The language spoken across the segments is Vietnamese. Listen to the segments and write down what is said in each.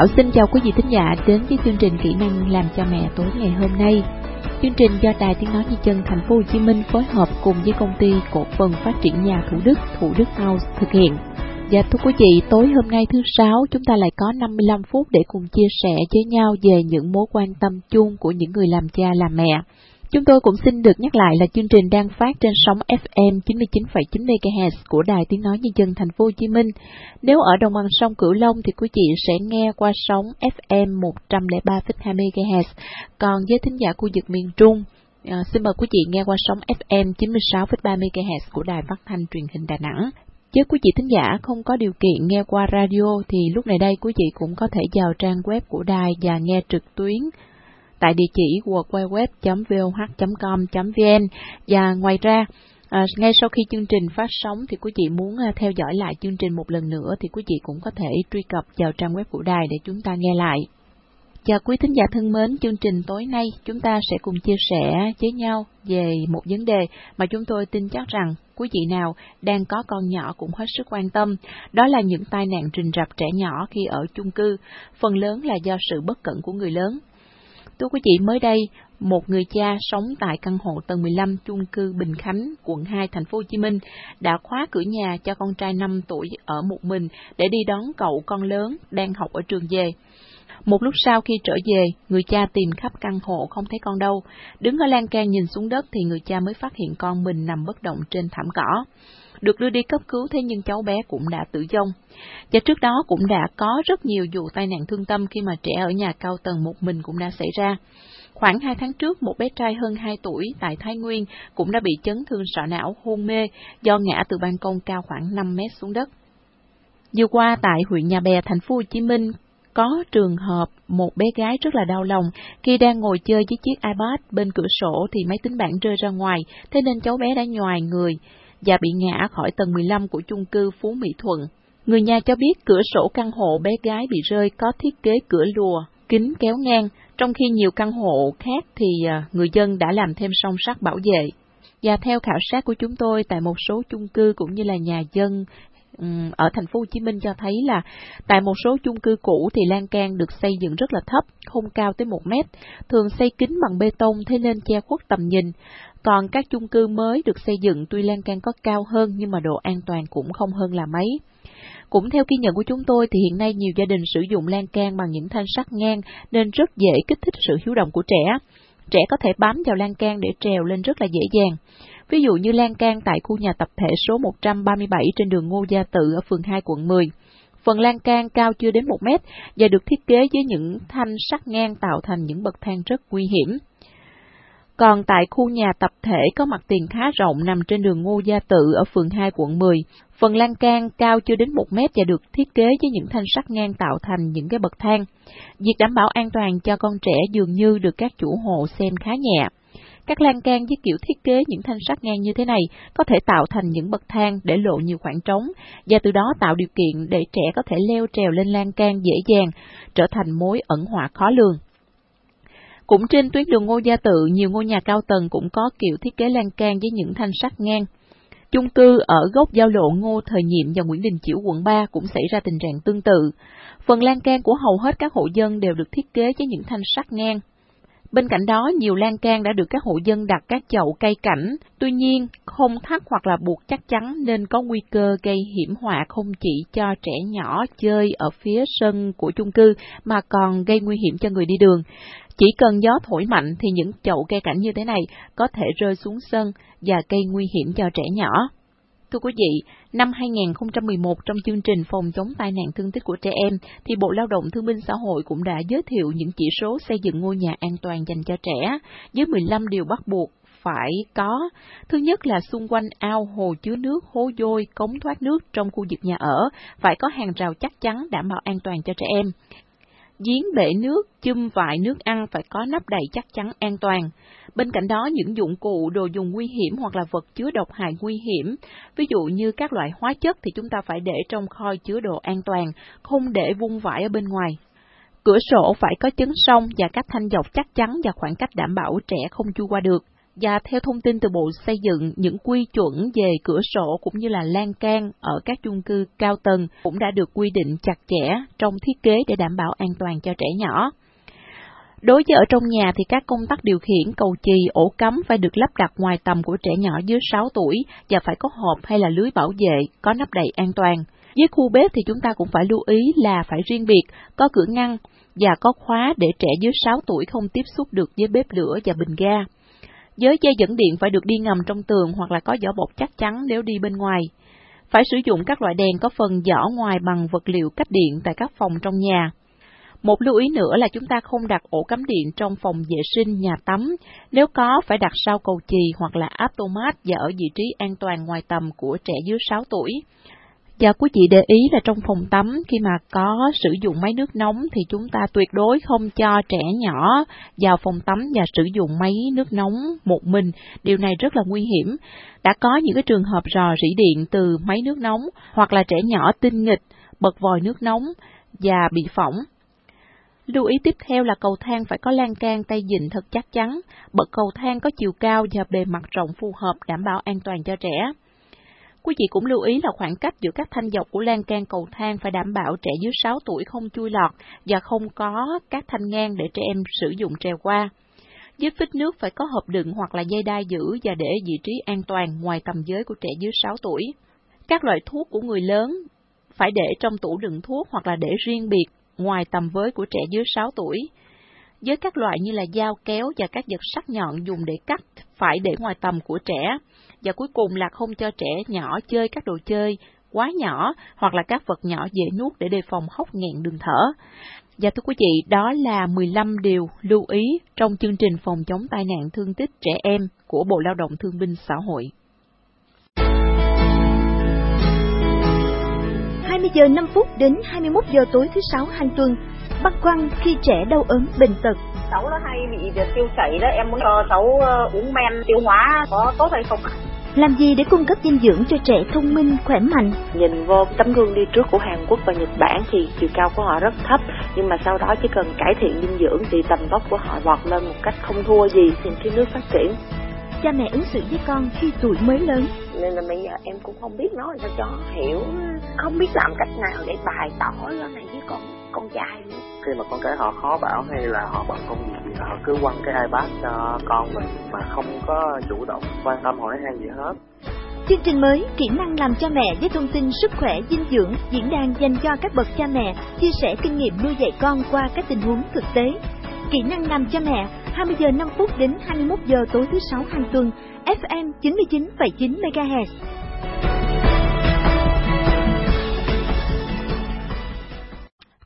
Thảo xin chào quý vị thính giả đến với chương trình kỹ năng làm cha mẹ tối ngày hôm nay. Chương trình do Đài Tiếng nói di chân Thành phố Hồ Chí Minh phối hợp cùng với công ty cổ phần phát triển nhà Thủ Đức, Thủ Đức House thực hiện. Và thưa quý vị, tối hôm nay thứ sáu chúng ta lại có 55 phút để cùng chia sẻ với nhau về những mối quan tâm chung của những người làm cha làm mẹ. Chúng tôi cũng xin được nhắc lại là chương trình đang phát trên sóng FM 99,9 MHz của Đài Tiếng nói Nhân dân Thành phố Hồ Chí Minh. Nếu ở đồng bằng sông Cửu Long thì quý vị sẽ nghe qua sóng FM 103,2 MHz. Còn với thính giả khu vực miền Trung, à, xin mời quý vị nghe qua sóng FM 96,3 MHz của Đài Phát thanh Truyền hình Đà Nẵng. chứ quý vị thính giả không có điều kiện nghe qua radio thì lúc này đây quý vị cũng có thể vào trang web của đài và nghe trực tuyến tại địa chỉ www.voh.com.vn và ngoài ra À, ngay sau khi chương trình phát sóng thì quý vị muốn à, theo dõi lại chương trình một lần nữa thì quý vị cũng có thể truy cập vào trang web của đài để chúng ta nghe lại. chào quý thính giả thân mến, chương trình tối nay chúng ta sẽ cùng chia sẻ với nhau về một vấn đề mà chúng tôi tin chắc rằng quý vị nào đang có con nhỏ cũng hết sức quan tâm, đó là những tai nạn rình rập trẻ nhỏ khi ở chung cư, phần lớn là do sự bất cẩn của người lớn. Thưa quý vị, mới đây, một người cha sống tại căn hộ tầng 15 chung cư Bình Khánh, quận 2, thành phố Hồ Chí Minh đã khóa cửa nhà cho con trai 5 tuổi ở một mình để đi đón cậu con lớn đang học ở trường về. Một lúc sau khi trở về, người cha tìm khắp căn hộ không thấy con đâu. Đứng ở lan can nhìn xuống đất thì người cha mới phát hiện con mình nằm bất động trên thảm cỏ được đưa đi cấp cứu thế nhưng cháu bé cũng đã tử vong. Và trước đó cũng đã có rất nhiều vụ tai nạn thương tâm khi mà trẻ ở nhà cao tầng một mình cũng đã xảy ra. Khoảng 2 tháng trước, một bé trai hơn 2 tuổi tại Thái Nguyên cũng đã bị chấn thương sọ não hôn mê do ngã từ ban công cao khoảng 5 mét xuống đất. Vừa qua tại huyện Nhà Bè, thành phố Hồ Chí Minh, có trường hợp một bé gái rất là đau lòng khi đang ngồi chơi với chiếc iPad bên cửa sổ thì máy tính bảng rơi ra ngoài, thế nên cháu bé đã nhòi người và bị ngã khỏi tầng 15 của chung cư Phú Mỹ Thuận. Người nhà cho biết cửa sổ căn hộ bé gái bị rơi có thiết kế cửa lùa, kính kéo ngang, trong khi nhiều căn hộ khác thì à, người dân đã làm thêm song sắt bảo vệ. Và theo khảo sát của chúng tôi tại một số chung cư cũng như là nhà dân ở thành phố Hồ Chí Minh cho thấy là tại một số chung cư cũ thì lan can được xây dựng rất là thấp, không cao tới một mét, thường xây kính bằng bê tông thế nên che khuất tầm nhìn. Còn các chung cư mới được xây dựng tuy lan can có cao hơn nhưng mà độ an toàn cũng không hơn là mấy. Cũng theo ghi nhận của chúng tôi thì hiện nay nhiều gia đình sử dụng lan can bằng những thanh sắt ngang nên rất dễ kích thích sự hiếu động của trẻ. Trẻ có thể bám vào lan can để trèo lên rất là dễ dàng. Ví dụ như lan can tại khu nhà tập thể số 137 trên đường Ngô Gia Tự ở phường 2 quận 10. Phần lan can cao chưa đến 1 mét và được thiết kế với những thanh sắt ngang tạo thành những bậc thang rất nguy hiểm. Còn tại khu nhà tập thể có mặt tiền khá rộng nằm trên đường Ngô Gia Tự ở phường 2 quận 10, phần lan can cao chưa đến 1 mét và được thiết kế với những thanh sắt ngang tạo thành những cái bậc thang. Việc đảm bảo an toàn cho con trẻ dường như được các chủ hộ xem khá nhẹ. Các lan can với kiểu thiết kế những thanh sắt ngang như thế này có thể tạo thành những bậc thang để lộ nhiều khoảng trống và từ đó tạo điều kiện để trẻ có thể leo trèo lên lan can dễ dàng, trở thành mối ẩn họa khó lường. Cũng trên tuyến đường Ngô Gia Tự, nhiều ngôi nhà cao tầng cũng có kiểu thiết kế lan can với những thanh sắt ngang. Chung cư ở góc giao lộ Ngô Thời Nhiệm và Nguyễn Đình Chiểu quận 3 cũng xảy ra tình trạng tương tự. Phần lan can của hầu hết các hộ dân đều được thiết kế với những thanh sắt ngang. Bên cạnh đó, nhiều lan can đã được các hộ dân đặt các chậu cây cảnh, tuy nhiên không thắt hoặc là buộc chắc chắn nên có nguy cơ gây hiểm họa không chỉ cho trẻ nhỏ chơi ở phía sân của chung cư mà còn gây nguy hiểm cho người đi đường. Chỉ cần gió thổi mạnh thì những chậu cây cảnh như thế này có thể rơi xuống sân và gây nguy hiểm cho trẻ nhỏ. Thưa quý vị, năm 2011 trong chương trình phòng chống tai nạn thương tích của trẻ em, thì Bộ Lao động Thương binh Xã hội cũng đã giới thiệu những chỉ số xây dựng ngôi nhà an toàn dành cho trẻ, với 15 điều bắt buộc phải có. Thứ nhất là xung quanh ao, hồ chứa nước, hố vôi, cống thoát nước trong khu vực nhà ở, phải có hàng rào chắc chắn đảm bảo an toàn cho trẻ em. Giếng bể nước, chum vại nước ăn phải có nắp đầy chắc chắn an toàn. Bên cạnh đó, những dụng cụ, đồ dùng nguy hiểm hoặc là vật chứa độc hại nguy hiểm, ví dụ như các loại hóa chất thì chúng ta phải để trong kho chứa đồ an toàn, không để vung vãi ở bên ngoài. Cửa sổ phải có chấn song và các thanh dọc chắc chắn và khoảng cách đảm bảo trẻ không chui qua được. Và theo thông tin từ Bộ Xây dựng, những quy chuẩn về cửa sổ cũng như là lan can ở các chung cư cao tầng cũng đã được quy định chặt chẽ trong thiết kế để đảm bảo an toàn cho trẻ nhỏ. Đối với ở trong nhà thì các công tắc điều khiển cầu chì, ổ cắm phải được lắp đặt ngoài tầm của trẻ nhỏ dưới 6 tuổi và phải có hộp hay là lưới bảo vệ, có nắp đậy an toàn. Với khu bếp thì chúng ta cũng phải lưu ý là phải riêng biệt, có cửa ngăn và có khóa để trẻ dưới 6 tuổi không tiếp xúc được với bếp lửa và bình ga. Giới dây dẫn điện phải được đi ngầm trong tường hoặc là có vỏ bọc chắc chắn nếu đi bên ngoài. Phải sử dụng các loại đèn có phần vỏ ngoài bằng vật liệu cách điện tại các phòng trong nhà. Một lưu ý nữa là chúng ta không đặt ổ cắm điện trong phòng vệ sinh, nhà tắm. Nếu có, phải đặt sau cầu chì hoặc là áp automat và ở vị trí an toàn ngoài tầm của trẻ dưới 6 tuổi. Và quý vị để ý là trong phòng tắm khi mà có sử dụng máy nước nóng thì chúng ta tuyệt đối không cho trẻ nhỏ vào phòng tắm và sử dụng máy nước nóng một mình. Điều này rất là nguy hiểm. Đã có những cái trường hợp rò rỉ điện từ máy nước nóng hoặc là trẻ nhỏ tinh nghịch, bật vòi nước nóng và bị phỏng. Lưu ý tiếp theo là cầu thang phải có lan can tay dịnh thật chắc chắn, bậc cầu thang có chiều cao và bề mặt rộng phù hợp đảm bảo an toàn cho trẻ. Quý vị cũng lưu ý là khoảng cách giữa các thanh dọc của lan can cầu thang phải đảm bảo trẻ dưới 6 tuổi không chui lọt và không có các thanh ngang để trẻ em sử dụng trèo qua. dưới phích nước phải có hộp đựng hoặc là dây đai giữ và để vị trí an toàn ngoài tầm giới của trẻ dưới 6 tuổi. Các loại thuốc của người lớn phải để trong tủ đựng thuốc hoặc là để riêng biệt ngoài tầm với của trẻ dưới 6 tuổi. Với các loại như là dao kéo và các vật sắc nhọn dùng để cắt phải để ngoài tầm của trẻ. Và cuối cùng là không cho trẻ nhỏ chơi các đồ chơi quá nhỏ hoặc là các vật nhỏ dễ nuốt để đề phòng hốc nghẹn đường thở. Và thưa quý vị, đó là 15 điều lưu ý trong chương trình phòng chống tai nạn thương tích trẻ em của Bộ Lao động Thương binh Xã hội. 20 giờ 5 phút đến 21 giờ tối thứ sáu hàng tuần, băn khoăn khi trẻ đau ốm bệnh tật. Cháu nó hay bị tiêu chảy đó, em muốn cho cháu ờ, uống men tiêu hóa có tốt hay không ạ? Làm gì để cung cấp dinh dưỡng cho trẻ thông minh, khỏe mạnh? Nhìn vô tấm gương đi trước của Hàn Quốc và Nhật Bản thì chiều cao của họ rất thấp, nhưng mà sau đó chỉ cần cải thiện dinh dưỡng thì tầm vóc của họ vọt lên một cách không thua gì trên cái nước phát triển. Cha mẹ ứng xử với con khi tuổi mới lớn. Nên là bây giờ em cũng không biết nói sao cho hiểu không biết làm cách nào để bày tỏ cái này với con con trai nữa khi mà con cái họ khó bảo hay là họ bận công việc thì họ cứ quăng cái ipad cho con mình mà không có chủ động quan tâm hỏi han gì hết Chương trình mới Kỹ năng làm cha mẹ với thông tin sức khỏe dinh dưỡng diễn đàn dành cho các bậc cha mẹ chia sẻ kinh nghiệm nuôi dạy con qua các tình huống thực tế. Kỹ năng làm cha mẹ 20 giờ 5 phút đến 21 giờ tối thứ sáu hàng tuần, FM 99,9 MHz.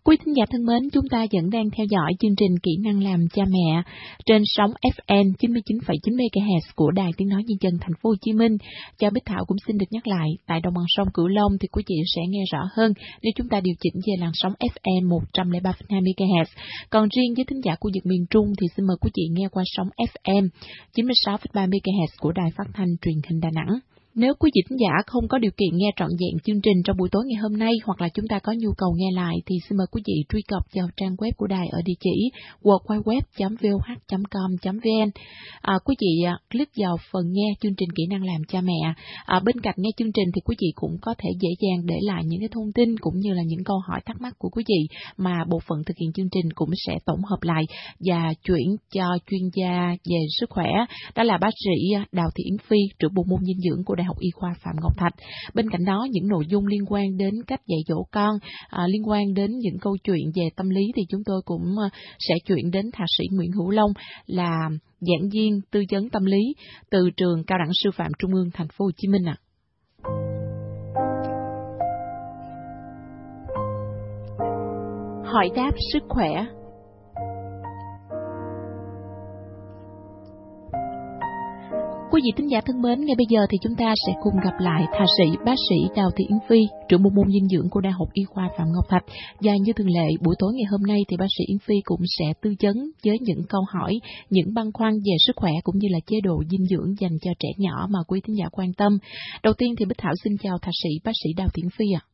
Quý thính giả thân mến, chúng ta vẫn đang theo dõi chương trình Kỹ năng làm cha mẹ trên sóng FM 99,9 MHz của Đài Tiếng nói Nhân dân Thành phố Hồ Chí Minh. Cho Bích Thảo cũng xin được nhắc lại, tại đồng bằng sông Cửu Long thì quý vị sẽ nghe rõ hơn nếu chúng ta điều chỉnh về làn sóng FM 103,2 MHz. Còn riêng với thính giả khu vực miền Trung thì xin mời quý vị nghe qua sóng FM 96,3 MHz của Đài Phát thanh Truyền hình Đà Nẵng. Nếu quý vị giả không có điều kiện nghe trọn vẹn chương trình trong buổi tối ngày hôm nay hoặc là chúng ta có nhu cầu nghe lại thì xin mời quý vị truy cập vào trang web của đài ở địa chỉ www.voh.com.vn. À, quý vị à, click vào phần nghe chương trình kỹ năng làm cha mẹ. À, bên cạnh nghe chương trình thì quý vị cũng có thể dễ dàng để lại những cái thông tin cũng như là những câu hỏi thắc mắc của quý vị mà bộ phận thực hiện chương trình cũng sẽ tổng hợp lại và chuyển cho chuyên gia về sức khỏe đó là bác sĩ à, Đào Thị Yến Phi trưởng bộ môn dinh dưỡng của đài Đại học Y khoa Phạm Ngọc Thạch. Bên cạnh đó, những nội dung liên quan đến cách dạy dỗ con, à, liên quan đến những câu chuyện về tâm lý thì chúng tôi cũng à, sẽ chuyển đến thạc sĩ Nguyễn Hữu Long là giảng viên tư vấn tâm lý từ trường Cao đẳng Sư phạm Trung ương Thành phố Hồ Chí Minh ạ. À. Hỏi đáp sức khỏe Quý vị thính giả thân mến, ngay bây giờ thì chúng ta sẽ cùng gặp lại thạc sĩ bác sĩ Đào Thị Yến Phi, trưởng bộ môn dinh dưỡng của Đại học Y khoa Phạm Ngọc Thạch. Và như thường lệ, buổi tối ngày hôm nay thì bác sĩ Yến Phi cũng sẽ tư vấn với những câu hỏi, những băn khoăn về sức khỏe cũng như là chế độ dinh dưỡng dành cho trẻ nhỏ mà quý thính giả quan tâm. Đầu tiên thì Bích Thảo xin chào thạc sĩ bác sĩ Đào Thị Yến Phi ạ. À.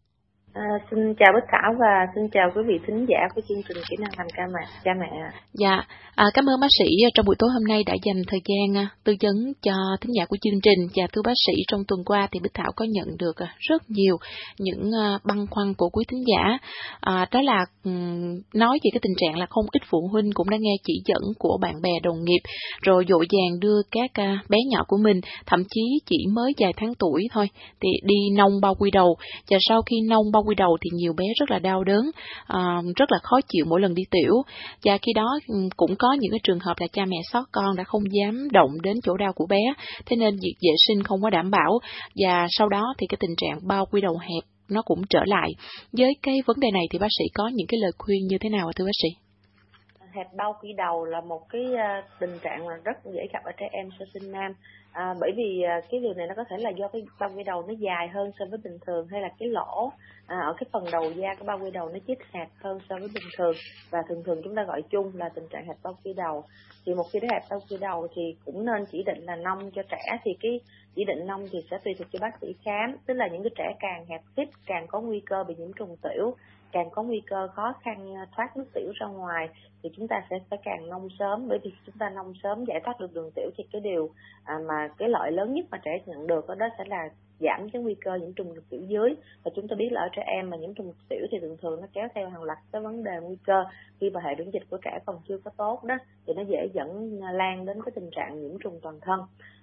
À, xin chào Bích Thảo và xin chào quý vị thính giả của chương trình kỹ năng làm cha mẹ cha mẹ. Dạ, à, cảm ơn bác sĩ à, trong buổi tối hôm nay đã dành thời gian à, tư vấn cho thính giả của chương trình và thưa bác sĩ trong tuần qua thì Bích Thảo có nhận được à, rất nhiều những băn khoăn của quý thính giả. À, đó là nói về cái tình trạng là không ít phụ huynh cũng đã nghe chỉ dẫn của bạn bè đồng nghiệp rồi dội dàng đưa các bé nhỏ của mình thậm chí chỉ mới vài tháng tuổi thôi thì đi nông bao quy đầu và sau khi nông bao quy đầu thì nhiều bé rất là đau đớn, à, rất là khó chịu mỗi lần đi tiểu. Và khi đó ừ, cũng có những cái trường hợp là cha mẹ sót con đã không dám động đến chỗ đau của bé, thế nên việc vệ sinh không có đảm bảo. Và sau đó thì cái tình trạng bao quy đầu hẹp nó cũng trở lại. Với cái vấn đề này thì bác sĩ có những cái lời khuyên như thế nào thưa bác sĩ? Hẹp bao quy đầu là một cái ờ, tình trạng mà rất dễ gặp ở trẻ em sơ sinh nam. À, bởi vì ờ, cái điều này nó có thể là do cái bao quy đầu nó dài hơn so với bình thường hay là cái lỗ à, ở cái phần đầu da cái bao quy đầu nó chít hẹp hơn so với bình thường. Và thường thường chúng ta gọi chung là tình trạng hẹp bao quy đầu. Thì một khi đã hẹp bao quy đầu thì cũng nên chỉ định là nông cho trẻ thì cái chỉ định nông thì sẽ tùy thuộc cho bác sĩ khám. Tức là những cái trẻ càng hẹp khít càng có nguy cơ bị nhiễm trùng tiểu càng có nguy cơ khó khăn ờ, thoát nước tiểu ra ngoài thì chúng ta sẽ phải càng nông sớm. Bởi vì chúng ta nông sớm giải thoát được đường tiểu thì cái điều à, mà cái lợi lớn nhất mà trẻ nhận được đó sẽ là giảm cái nguy cơ nhiễm trùng tiểu dưới và chúng ta biết là ở trẻ em mà nhiễm trùng tiểu thì thường thường nó kéo theo hàng loạt cái vấn đề nguy cơ. Khi mà hệ miễn dịch của trẻ còn chưa có tốt đó thì nó dễ dẫn à, lan đến cái tình trạng nhiễm trùng toàn thân.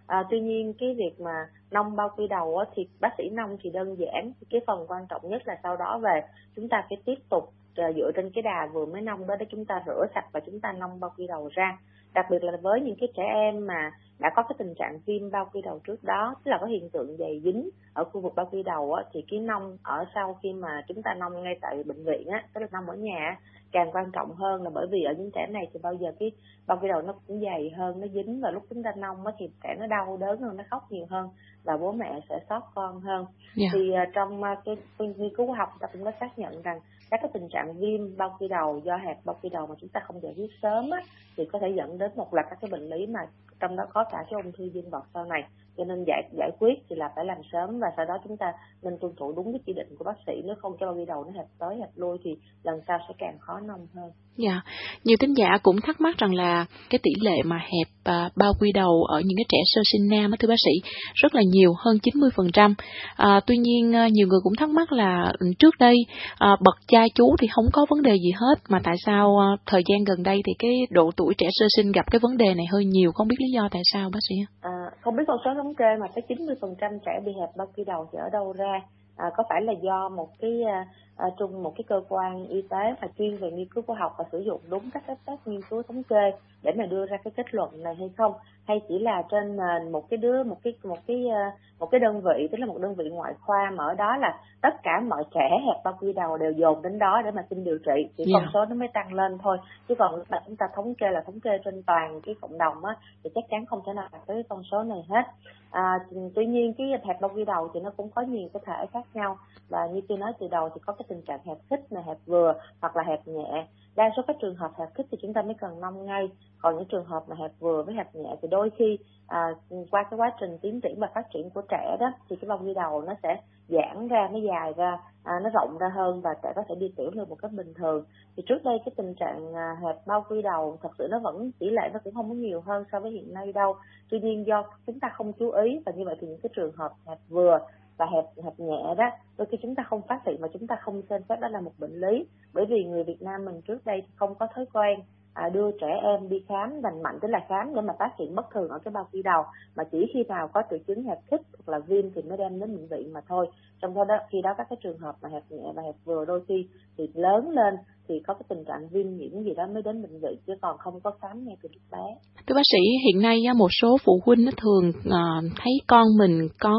À, tuy nhiên cái việc mà nông bao quy đầu á, thì bác sĩ nông thì đơn giản cái phần quan trọng nhất là sau đó về chúng ta phải tiếp tục uh, dựa trên cái đà vừa mới nông đó để chúng ta rửa sạch và chúng ta nông bao quy đầu ra đặc biệt là với những cái trẻ em mà đã có cái tình trạng viêm bao quy đầu trước đó tức là có hiện tượng dày dính ở khu vực bao quy đầu á, thì cái nông ở sau khi mà chúng ta nông ngay tại bệnh viện á tức là nông ở nhà càng quan trọng hơn là bởi vì ở những trẻ này thì bao giờ cái bao quy đầu nó cũng dày hơn nó dính và lúc chúng ta nông á thì trẻ nó đau đớn hơn nó khóc nhiều hơn và bố mẹ sẽ sót con hơn yeah. Dạ. thì uh, trong uh, cái nghiên cứu khoa học ta cũng đã xác nhận rằng các cái tình trạng viêm bao quy đầu do hẹp bao quy đầu mà chúng ta không giải quyết sớm á, thì có thể dẫn đến một loạt các cái bệnh lý mà trong đó có cả cái ung thư dương vật sau này. Cho nên giải giải quyết thì là phải làm sớm và sau đó chúng ta nên tuân thủ đúng cái chỉ định của bác sĩ. Nếu không cho bao quy đầu nó hẹp tới hẹp lui thì lần sau sẽ càng khó nông hơn. Dạ, nhiều tính giả cũng thắc mắc rằng là cái tỷ lệ mà hẹp à, bao quy đầu ở những cái trẻ sơ sinh nam thưa bác sĩ rất là nhiều hơn 90%. À, tuy nhiên à, nhiều người cũng thắc mắc là ừ, trước đây à, bậc cha chú thì không có vấn đề gì hết mà tại sao à, thời gian gần đây thì cái độ tuổi trẻ sơ sinh gặp cái vấn đề này hơi nhiều không biết lý do tại sao bác sĩ? À, không biết con số thống kê mà tới 90% trẻ bị hẹp bao quy đầu thì ở đâu ra? À, có phải là do một cái à, à, à, trong một cái cơ quan y tế mà chuyên về nghiên cứu khoa học và sử dụng đúng các cái test nghiên cứu thống kê để mà đưa ra cái kết luận này hay không hay chỉ là trên nền một cái đứa một cái một cái à, một cái đơn vị tức là một đơn vị ngoại khoa mà ở đó là tất cả mọi trẻ hẹp bao quy đầu đều dồn đến đó để mà xin điều trị thì yeah. con dạ. số nó mới tăng lên thôi chứ còn mà chúng ta thống kê là thống kê trên toàn cái cộng đồng á thì chắc chắn không thể nào đạt tới con số này hết à, tuy nhiên cái hẹp bao quy đầu thì nó cũng có nhiều cái thể khác nhau và như tôi nói từ đầu thì có cái tình trạng hẹp khít là hẹp vừa hoặc là hẹp nhẹ. Đa số các trường hợp hẹp khít thì chúng ta mới cần nông ngay. Còn những trường hợp mà hẹp vừa với hẹp nhẹ thì đôi khi à, qua cái quá trình tiến triển và phát triển của trẻ đó thì cái vòng đi đầu nó sẽ giãn ra nó dài ra à, nó rộng ra hơn và trẻ có thể đi tiểu được một cách bình thường. Thì trước đây cái tình trạng à, hẹp bao quy đầu thật sự nó vẫn tỷ lệ nó cũng không có nhiều hơn so với hiện nay đâu. Tuy nhiên do chúng ta không chú ý và như vậy thì những cái trường hợp hẹp vừa và hẹp hẹp nhẹ đó đôi khi chúng ta không phát hiện mà chúng ta không xem xét đó là một bệnh lý. Bởi vì người Việt Nam mình trước đây không có thói quen à, đưa trẻ em đi khám lành mạnh tức là khám để mà phát hiện bất thường ở cái bao quy đầu mà chỉ khi nào có triệu chứng hẹp khít hoặc là viêm thì mới đem đến bệnh viện mà thôi trong đó khi đó các cái trường hợp mà hẹp nhẹ và hẹp vừa đôi khi thì lớn lên thì có cái tình trạng viêm nhiễm gì đó mới đến bệnh viện chứ còn không có khám ngay từ lúc bé. Thưa bác sĩ, hiện nay một số phụ huynh nó thường uh, thấy con mình có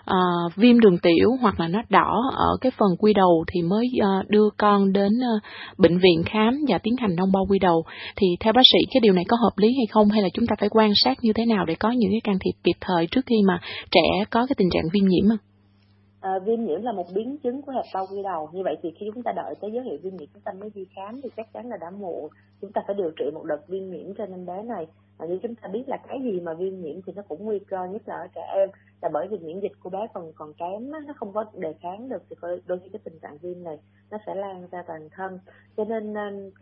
uh, viêm đường tiểu hoặc là nó đỏ ở cái phần quy đầu thì mới uh, đưa con đến uh, bệnh viện khám và tiến hành đông bao quy đầu. Thì theo bác sĩ cái điều này có hợp lý hay không hay là chúng ta phải quan sát như thế nào để có những cái can thiệp kịp thời trước khi mà trẻ có cái tình trạng viêm nhiễm không? À, viêm nhiễm là một biến chứng của hẹp bao quy đầu. Như vậy thì khi chúng ta đợi tới dấu hiệu viêm nhiễm chúng ta mới đi khám thì chắc chắn là đã muộn. Chúng ta phải điều trị một đợt viêm nhiễm cho em bé này và như chúng ta biết là cái gì mà viêm nhiễm thì nó cũng nguy cơ nhất là ở trẻ em. Là bởi vì miễn dịch của bé còn còn kém nó không có đề kháng được thì đôi khi cái tình trạng viêm này nó sẽ lan ra toàn thân. Cho nên, nên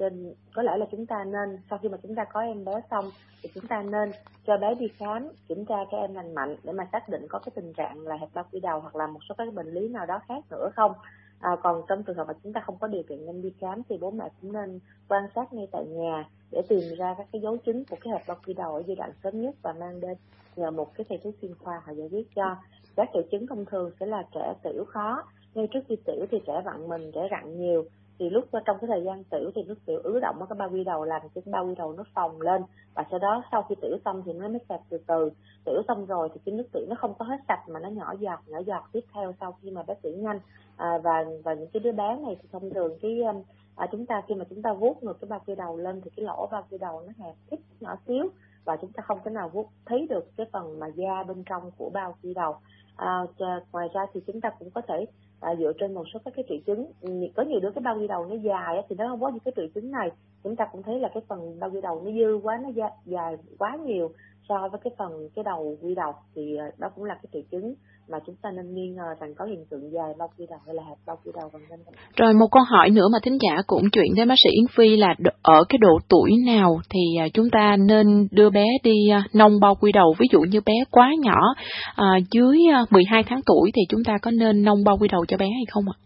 có lẽ là chúng ta nên sau khi mà chúng ta có em bé xong thì chúng ta nên cho bé đi khám kiểm tra các em lành mạnh để mà xác định có cái tình trạng là hẹp bao quy đầu hoặc là một số các bệnh lý nào đó khác nữa không. À, còn trong trường hợp mà chúng ta không có điều kiện nên đi khám thì bố mẹ cũng nên quan sát ngay tại nhà để tìm ra các cái dấu chứng của cái hẹp bao quy đầu ở giai đoạn sớm nhất và mang đến nhờ một cái thầy thuốc chuyên khoa họ giải quyết cho. Các triệu chứng thông thường sẽ là trẻ tiểu khó ngay trước khi tiểu thì trẻ vặn mình trẻ rặn nhiều. Thì lúc trong cái thời gian tiểu thì nước tiểu ứ động ở cái bao quy đầu làm cho cái bao quy đầu nó phồng lên và sau đó sau khi tiểu xong thì nó mới sạch từ từ. Tiểu xong rồi thì cái nước tiểu nó không có hết sạch mà nó nhỏ giọt nhỏ giọt tiếp theo sau khi mà bé tiểu nhanh. À, và và những cái đứa bé này thì thông thường cái um, à, chúng ta khi mà chúng ta vuốt ngược cái bao quy đầu lên thì cái lỗ bao quy đầu nó hẹp ít nhỏ xíu và chúng ta không thể nào vuốt thấy được cái phần mà da bên trong của bao quy đầu. À, ngoài ra thì chúng ta cũng có thể à, dựa trên một số các cái triệu chứng có nhiều đứa cái bao quy đầu nó dài thì nó không có những cái triệu chứng này. Chúng ta cũng thấy là cái phần bao quy đầu nó dư quá nó dài quá nhiều so với cái phần cái đầu quy đầu thì à, đó cũng là cái triệu chứng mà chúng ta nên nghi ngờ rằng có hiện tượng dài bao quy đầu hay là hẹp bao quy đầu vân vân. Rồi một câu hỏi nữa mà thính giả cũng chuyển đến bác sĩ Yến Phi là ở cái độ tuổi nào thì à, chúng ta nên đưa bé đi à, nông bao quy đầu ví dụ như bé quá nhỏ à, dưới à, 12 tháng tuổi thì chúng ta có nên nông bao quy đầu cho bé hay không ạ?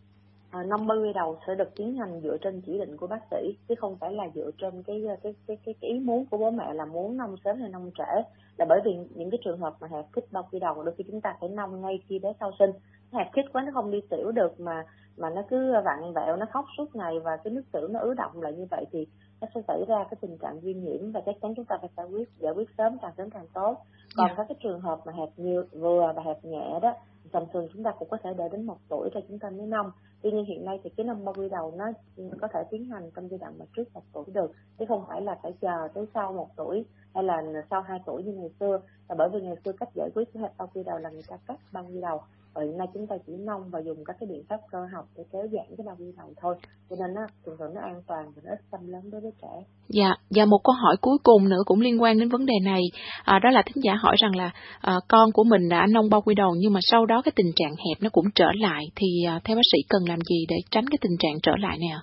À, bao quy đầu sẽ được tiến hành dựa trên chỉ định của bác sĩ chứ không phải là dựa trên cái cái cái cái, cái ý muốn của bố mẹ là muốn nông sớm hay nông trễ là bởi vì những cái trường hợp mà hẹp kích bao quy đầu đôi khi chúng ta phải nông ngay khi bé sau sinh hẹp kích quá nó không đi tiểu được mà mà nó cứ vặn vẹo nó khóc suốt ngày và cái nước tiểu nó ứ động lại như vậy thì nó sẽ xảy ra cái tình trạng viêm nhiễm và chắc chắn chúng ta phải giải quyết giải quyết sớm càng sớm càng tốt còn yeah. Dạ. các cái trường hợp mà hẹp nhiều vừa và hẹp nhẹ đó tầm thường chúng ta cũng có thể đợi đến một tuổi rồi chúng ta mới nông tuy nhiên hiện nay thì cái nông bao quy đầu nó có thể tiến hành trong giai đoạn mà trước một tuổi được, chứ không phải là phải chờ tới sau một tuổi hay là sau hai tuổi như ngày xưa. Là bởi vì ngày xưa cách giải quyết cái hẹp bao quy đầu là người ta cắt bao quy đầu và hiện nay chúng ta chỉ nông và dùng các cái biện pháp cơ học để kéo giãn cái bao quy đầu thôi. Cho nên nó thường thường nó an toàn và nó ít xâm lấn đối với trẻ. Dạ và một câu hỏi cuối cùng nữa cũng liên quan đến vấn đề này. À, đó là thính giả hỏi rằng là à, con của mình đã nông bao quy đầu nhưng mà sau đó cái tình trạng hẹp nó cũng trở lại. Thì à, theo bác sĩ cần làm gì để tránh cái tình trạng trở lại ạ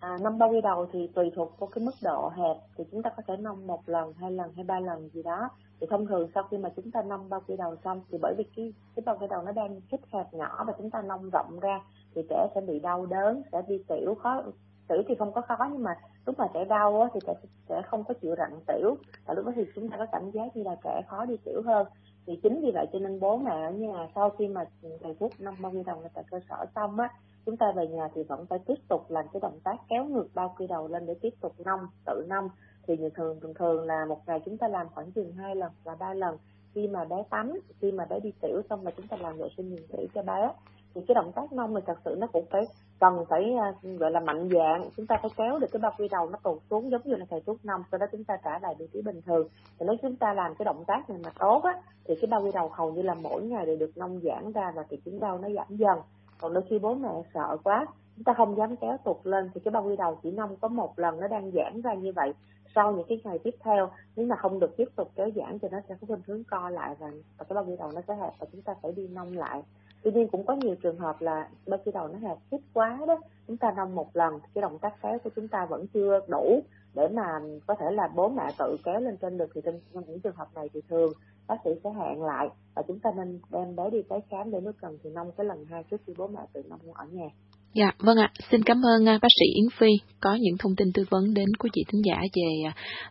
À, nông bao quy đầu thì tùy thuộc vào cái mức độ hẹp thì chúng ta có thể nông một lần, hai lần hay ba lần gì đó. Thì thông thường sau khi mà chúng ta nong bao quy đầu xong thì bởi vì cái cái bao quy đầu nó đang kích hẹp nhỏ và chúng ta nong rộng ra thì trẻ sẽ bị đau đớn, sẽ đi tiểu khó tiểu thì không có khó nhưng mà lúc mà trẻ đau á, thì trẻ sẽ không có chịu rặn tiểu. Và lúc đó thì chúng ta có cảm giác như là trẻ khó đi tiểu hơn. Thì chính vì vậy cho nên bố mẹ ở nhà sau khi mà thầy thuốc nông bao quy đầu tại cơ sở xong á chúng ta về nhà thì vẫn phải tiếp tục làm cái động tác kéo ngược bao quy đầu lên để tiếp tục nong tự nong thì như thường thường thường là một ngày chúng ta làm khoảng chừng hai lần và ba lần. Khi mà bé tắm, khi mà bé đi tiểu xong là chúng ta làm vệ sinh đường thủy cho bé. Thì cái động tác nông mình thật sự nó cũng phải cần phải à, gọi là mạnh dạng chúng ta phải kéo được cái bao quy đầu nó tụt xuống giống như là thầy thuốc nông sau đó chúng ta trả lại vị trí bình thường. Thì nếu chúng ta làm cái động tác này mà tốt á, thì cái bao quy đầu hầu như là mỗi ngày đều được nông giãn ra và thì chứng đau nó giảm dần. Còn đôi khi bố mẹ sợ quá, chúng ta không dám kéo tụt lên thì cái bao quy đầu chỉ nông có một lần nó đang giãn ra như vậy sau những cái ngày tiếp theo nếu mà không được tiếp tục kéo giãn thì nó sẽ có khuynh hướng co lại và, và cái bao quy đầu nó sẽ hẹp và chúng ta phải đi nông lại. Tuy nhiên cũng có nhiều trường hợp là bao quy đầu nó hẹp khít quá đó chúng ta nông một lần cái động tác kéo của chúng ta vẫn chưa đủ để mà có thể là bố mẹ tự kéo lên trên được. Thì trong những trường hợp này thì thường bác sĩ sẽ hẹn lại và chúng ta nên đem bé đi tái khám để nếu cần thì nông cái lần hai trước khi bố mẹ tự nông ở nhà. Dạ, vâng ạ. Xin cảm ơn uh, bác sĩ Yến Phi có những thông tin tư vấn đến quý vị thính giả về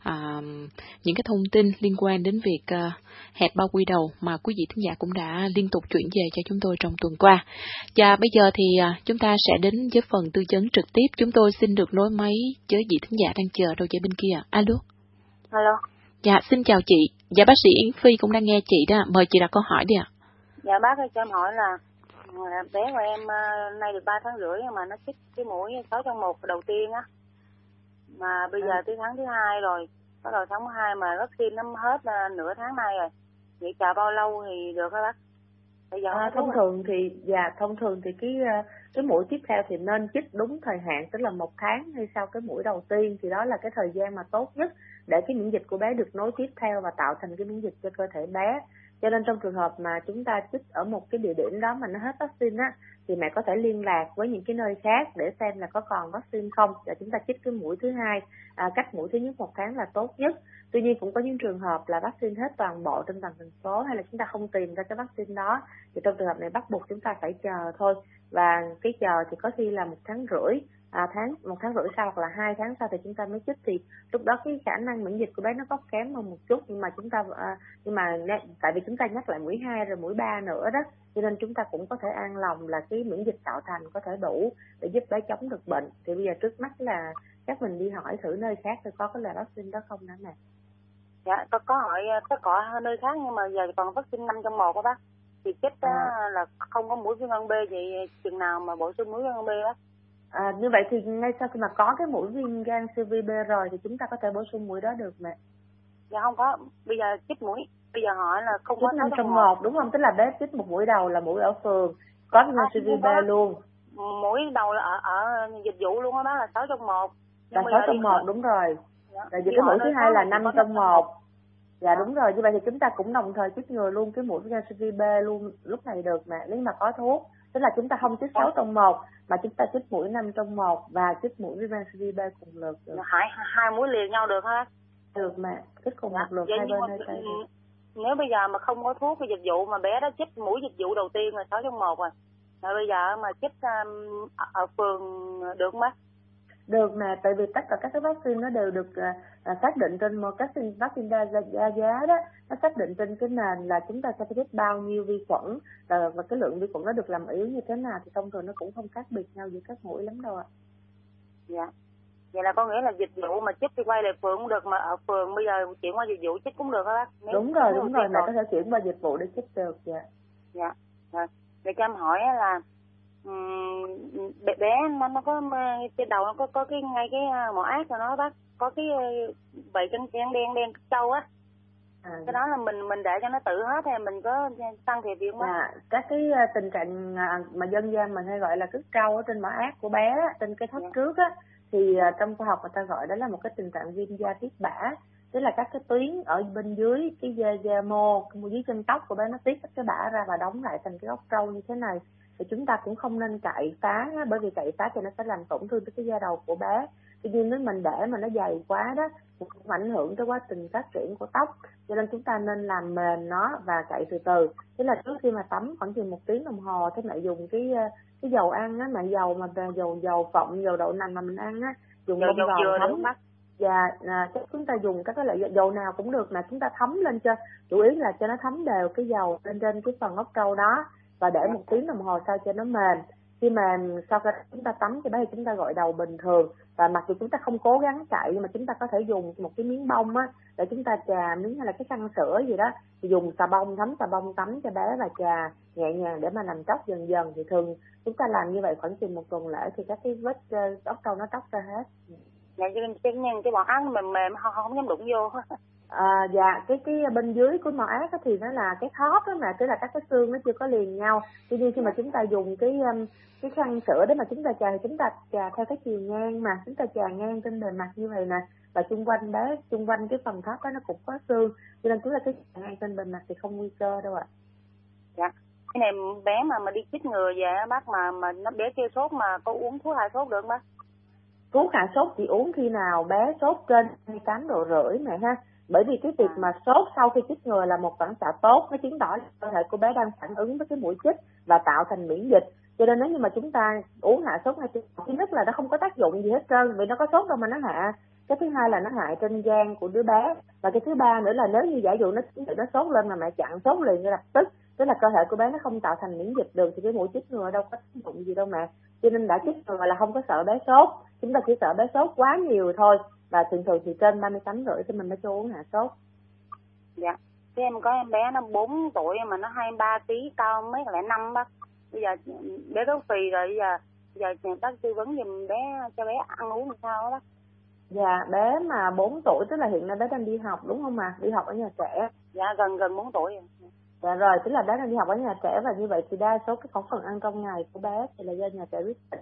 uh, những cái thông tin liên quan đến việc uh, hẹp bao quy đầu mà quý vị thính giả cũng đã liên tục chuyển về cho chúng tôi trong tuần qua. Và bây giờ thì uh, chúng ta sẽ đến với phần tư vấn trực tiếp. Chúng tôi xin được nối máy với vị thính giả đang chờ đầu dây bên kia. Alo. Alo. Dạ, xin chào chị. Dạ bác sĩ Yến Phi cũng đang nghe chị đó. Mời chị đặt câu hỏi đi ạ. Dạ bác ơi cho em hỏi là bé của em ờ, nay được 3 tháng rưỡi mà nó chích cái mũi 6 trong một đầu tiên á. Mà bây giờ tới tháng thứ hai rồi, bắt đầu tháng 2 mà vaccine nó hết ờ, nửa tháng nay rồi. Vậy chờ bao lâu thì được hả bác? bây giờ À, thông thường thì dạ thông thường thì cái ờ, cái mũi tiếp theo thì nên chích đúng thời hạn tức là một tháng hay sau cái mũi đầu tiên thì đó là cái thời gian mà tốt nhất để cái miễn dịch của bé được nối tiếp theo và tạo thành cái miễn dịch cho cơ thể bé. Cho nên trong trường hợp mà chúng ta chích ở một cái địa điểm đó mà nó hết vaccine á thì mẹ có thể liên lạc với những cái nơi khác để xem là có còn vaccine không. Và chúng ta chích cái mũi thứ hai à, cách mũi thứ nhất một tháng là tốt nhất. Tuy nhiên cũng có những trường hợp là vaccine hết toàn bộ trên toàn thành phố hay là chúng ta không tìm ra cái vaccine đó thì trong trường hợp này bắt buộc chúng ta phải chờ thôi. Và cái chờ thì có khi là một tháng rưỡi à, tháng một tháng rưỡi sau hoặc là hai tháng sau thì chúng ta mới chích. Thì lúc đó cái khả năng miễn dịch của bé nó có kém hơn một chút nhưng mà chúng ta à, nhưng mà tại vì chúng ta nhắc lại mũi hai rồi mũi ba nữa đó cho nên chúng ta cũng có thể an lòng là cái miễn dịch tạo thành có thể đủ để giúp bé chống được bệnh. Thì bây giờ trước mắt là chắc mình đi hỏi thử nơi khác thì có cái loại vaccine đó không đó nè dạ có có hỏi có cọ nơi khác nhưng mà giờ còn vaccine năm trong một đó bác. Thì chích á À. là không có mũi viêm gan B vậy chừng nào mà bổ sung mũi viêm gan B á À, như vậy thì ngay sau khi mà có cái mũi viêm gan siêu vi B rồi thì chúng ta có thể bổ sung mũi đó được mẹ. dạ không có bây giờ chích mũi bây giờ hỏi là không có Chích sáu năm trong một đúng không? Tức là bé chích một mũi đầu là mũi ở phường, có viêm gan À, siêu vi đúng B đó. luôn, mũi đầu là ở ở dịch vụ luôn á đó là sáu trong một là sáu trong một đúng rồi. Dạ. Đi vì cái mũi thứ hai là năm có trong một. Dạ Đó. đúng rồi, như vậy thì chúng ta cũng đồng thời chích ngừa luôn cái mũi viêm gan siêu vi B luôn lúc này được mẹ, nếu mà có thuốc. Tức là chúng ta không chích sáu trong một mà chúng ta chích mũi năm trong một và chích mũi viêm gan siêu vi B cùng lượt được. hai hai mũi liền nhau được ha Được mẹ, chích cùng một lượt Vậy hai bên mà, hai tay. ừ, nếu bây giờ mà không có thuốc dịch vụ mà bé đó chích mũi dịch vụ đầu tiên là sáu trong một rồi rồi bây giờ mà chích um, ở, phường được không Được mà, tại vì tất cả các cái vaccine nó đều được à, à, xác định trên một các vaccine, đa, đa, giá đó, nó xác định trên cái nền là chúng ta sẽ phải chích bao nhiêu vi khuẩn và, và cái lượng vi khuẩn nó được làm yếu như thế nào thì thông thường nó cũng không khác biệt nhau giữa các mũi lắm đâu ạ. dạ vậy là có nghĩa là dịch vụ mà chích thì quay lại phường cũng được mà ở phường bây giờ chuyển qua dịch vụ chích cũng được hả bác Nếu- Đúng rồi, đúng rồi, mẹ có thể chuyển qua dịch vụ để chích được dạ. dạ rồi để cho em hỏi là bé, bé nó nó có trên đầu nó có có cái ngay cái ờ, mỏ ác của nó bác. Có cái ờ, bảy chân đen đen đen trâu á. À, cái đó là mình mình để cho nó tự hết hay mình có tăng thiệt gì không À, các cái à, tình trạng à, mà dân gian mình hay gọi là cứt trâu ở trên mỏ ác của bé trên cái thất Dạ. trước á thì à, trong khoa học người ta gọi đó là một cái tình trạng viêm da tiết bã tức là các cái tuyến ở bên dưới cái da da mô dưới chân tóc của bé nó tiết các cái bã ra và đóng lại thành cái gốc trâu như thế này. Thì chúng ta cũng không nên cạy phá bởi vì cạy phá thì nó sẽ làm tổn thương tới cái da đầu của bé. Tuy nhiên nếu mình để mà nó dày quá đó thì cũng ảnh hưởng tới quá trình phát triển của tóc. Cho nên chúng ta nên làm mềm nó và cạy từ từ. Tức là trước khi mà tắm khoảng chừng một tiếng đồng hồ thế mẹ dùng cái ờ, cái dầu ăn á mẹ dầu mà dầu dầu phộng dầu đậu nành mà mình ăn á dùng dầu dầu dừa thấm. bác và à, chúng ta dùng các cái loại dầu nào cũng được mà chúng ta thấm lên cho chủ yếu là cho nó thấm đều cái dầu lên trên cái phần ốc trâu đó và để một tiếng đồng hồ sau cho nó mềm. Khi mà sau khi chúng ta tắm thì bây thì chúng ta gọi đầu bình thường và mặc dù chúng ta không cố gắng chạy nhưng mà chúng ta có thể dùng một cái miếng bông á để chúng ta chà miếng hay là cái khăn sữa gì đó thì dùng xà bông thấm xà bông tắm cho bé và chà nhẹ nhàng để mà làm tóc dần dần. Thì thường chúng ta làm như vậy khoảng chừng một tuần lễ thì các cái vết ờ, ốc trâu nó tóc ra hết dạ cái nhân cái bọn ăn mềm mềm không, không dám đụng vô. À, dạ cái cái bên dưới của mỏ ác thì nó là cái thóp đó mà tức là các cái xương nó chưa có liền nhau. Tuy nhiên khi mà chúng ta dùng cái um, cái khăn sữa để mà chúng ta chà thì chúng ta chà theo cái chiều ngang mà chúng ta chà ngang trên bề mặt như vậy nè. Và xung quanh bé xung quanh cái phần thóp đó nó cũng có xương. Cho nên chúng ta chà ngang trên bề mặt thì không nguy cơ đâu ạ. Dạ. Cái này bé mà mà đi chích ngừa về bác mà mà nó bé kêu sốt mà có uống thuốc hạ sốt được không bác thuốc hạ sốt chỉ uống khi nào bé sốt trên 28 độ rưỡi mẹ ha. Bởi vì cái việc mà sốt sau khi chích ngừa là một phản xạ tốt nó chứng tỏ là cơ thể của bé đang phản ứng với cái mũi chích và tạo thành miễn dịch. Cho nên nếu như mà chúng ta uống hạ sốt ngay từ thứ nhất là nó không có tác dụng gì hết trơn vì nó có sốt đâu mà nó hạ. Cái thứ hai là nó hại trên gan của đứa bé. Và cái thứ ba nữa là nếu như giả dụ nó nó sốt lên mà mẹ chặn sốt liền ngay lập tức tức là cơ thể của bé nó không tạo thành miễn dịch được thì cái mũi chích ngừa đâu có tác dụng gì đâu mà cho nên đã chích ngừa là không có sợ bé sốt chúng ta chỉ sợ bé sốt quá nhiều thôi và thường thường thì trên 38 rưỡi thì mình mới cho uống hạ sốt dạ thế em có em bé nó 4 tuổi mà nó 23 kg cao mấy lẻ năm bác bây giờ bé béo phì rồi bây giờ bây giờ bác tư vấn giùm bé cho bé ăn uống làm sao á bác Dạ, bé mà 4 tuổi tức là hiện nay bé đang đi học đúng không mà? Đi học ở nhà trẻ. dạ gần gần 4 tuổi rồi Dạ rồi, tức là bé đang đi học ở nhà trẻ và như vậy thì đa số cái khẩu phần ăn trong ngày của bé thì là do nhà trẻ quyết định.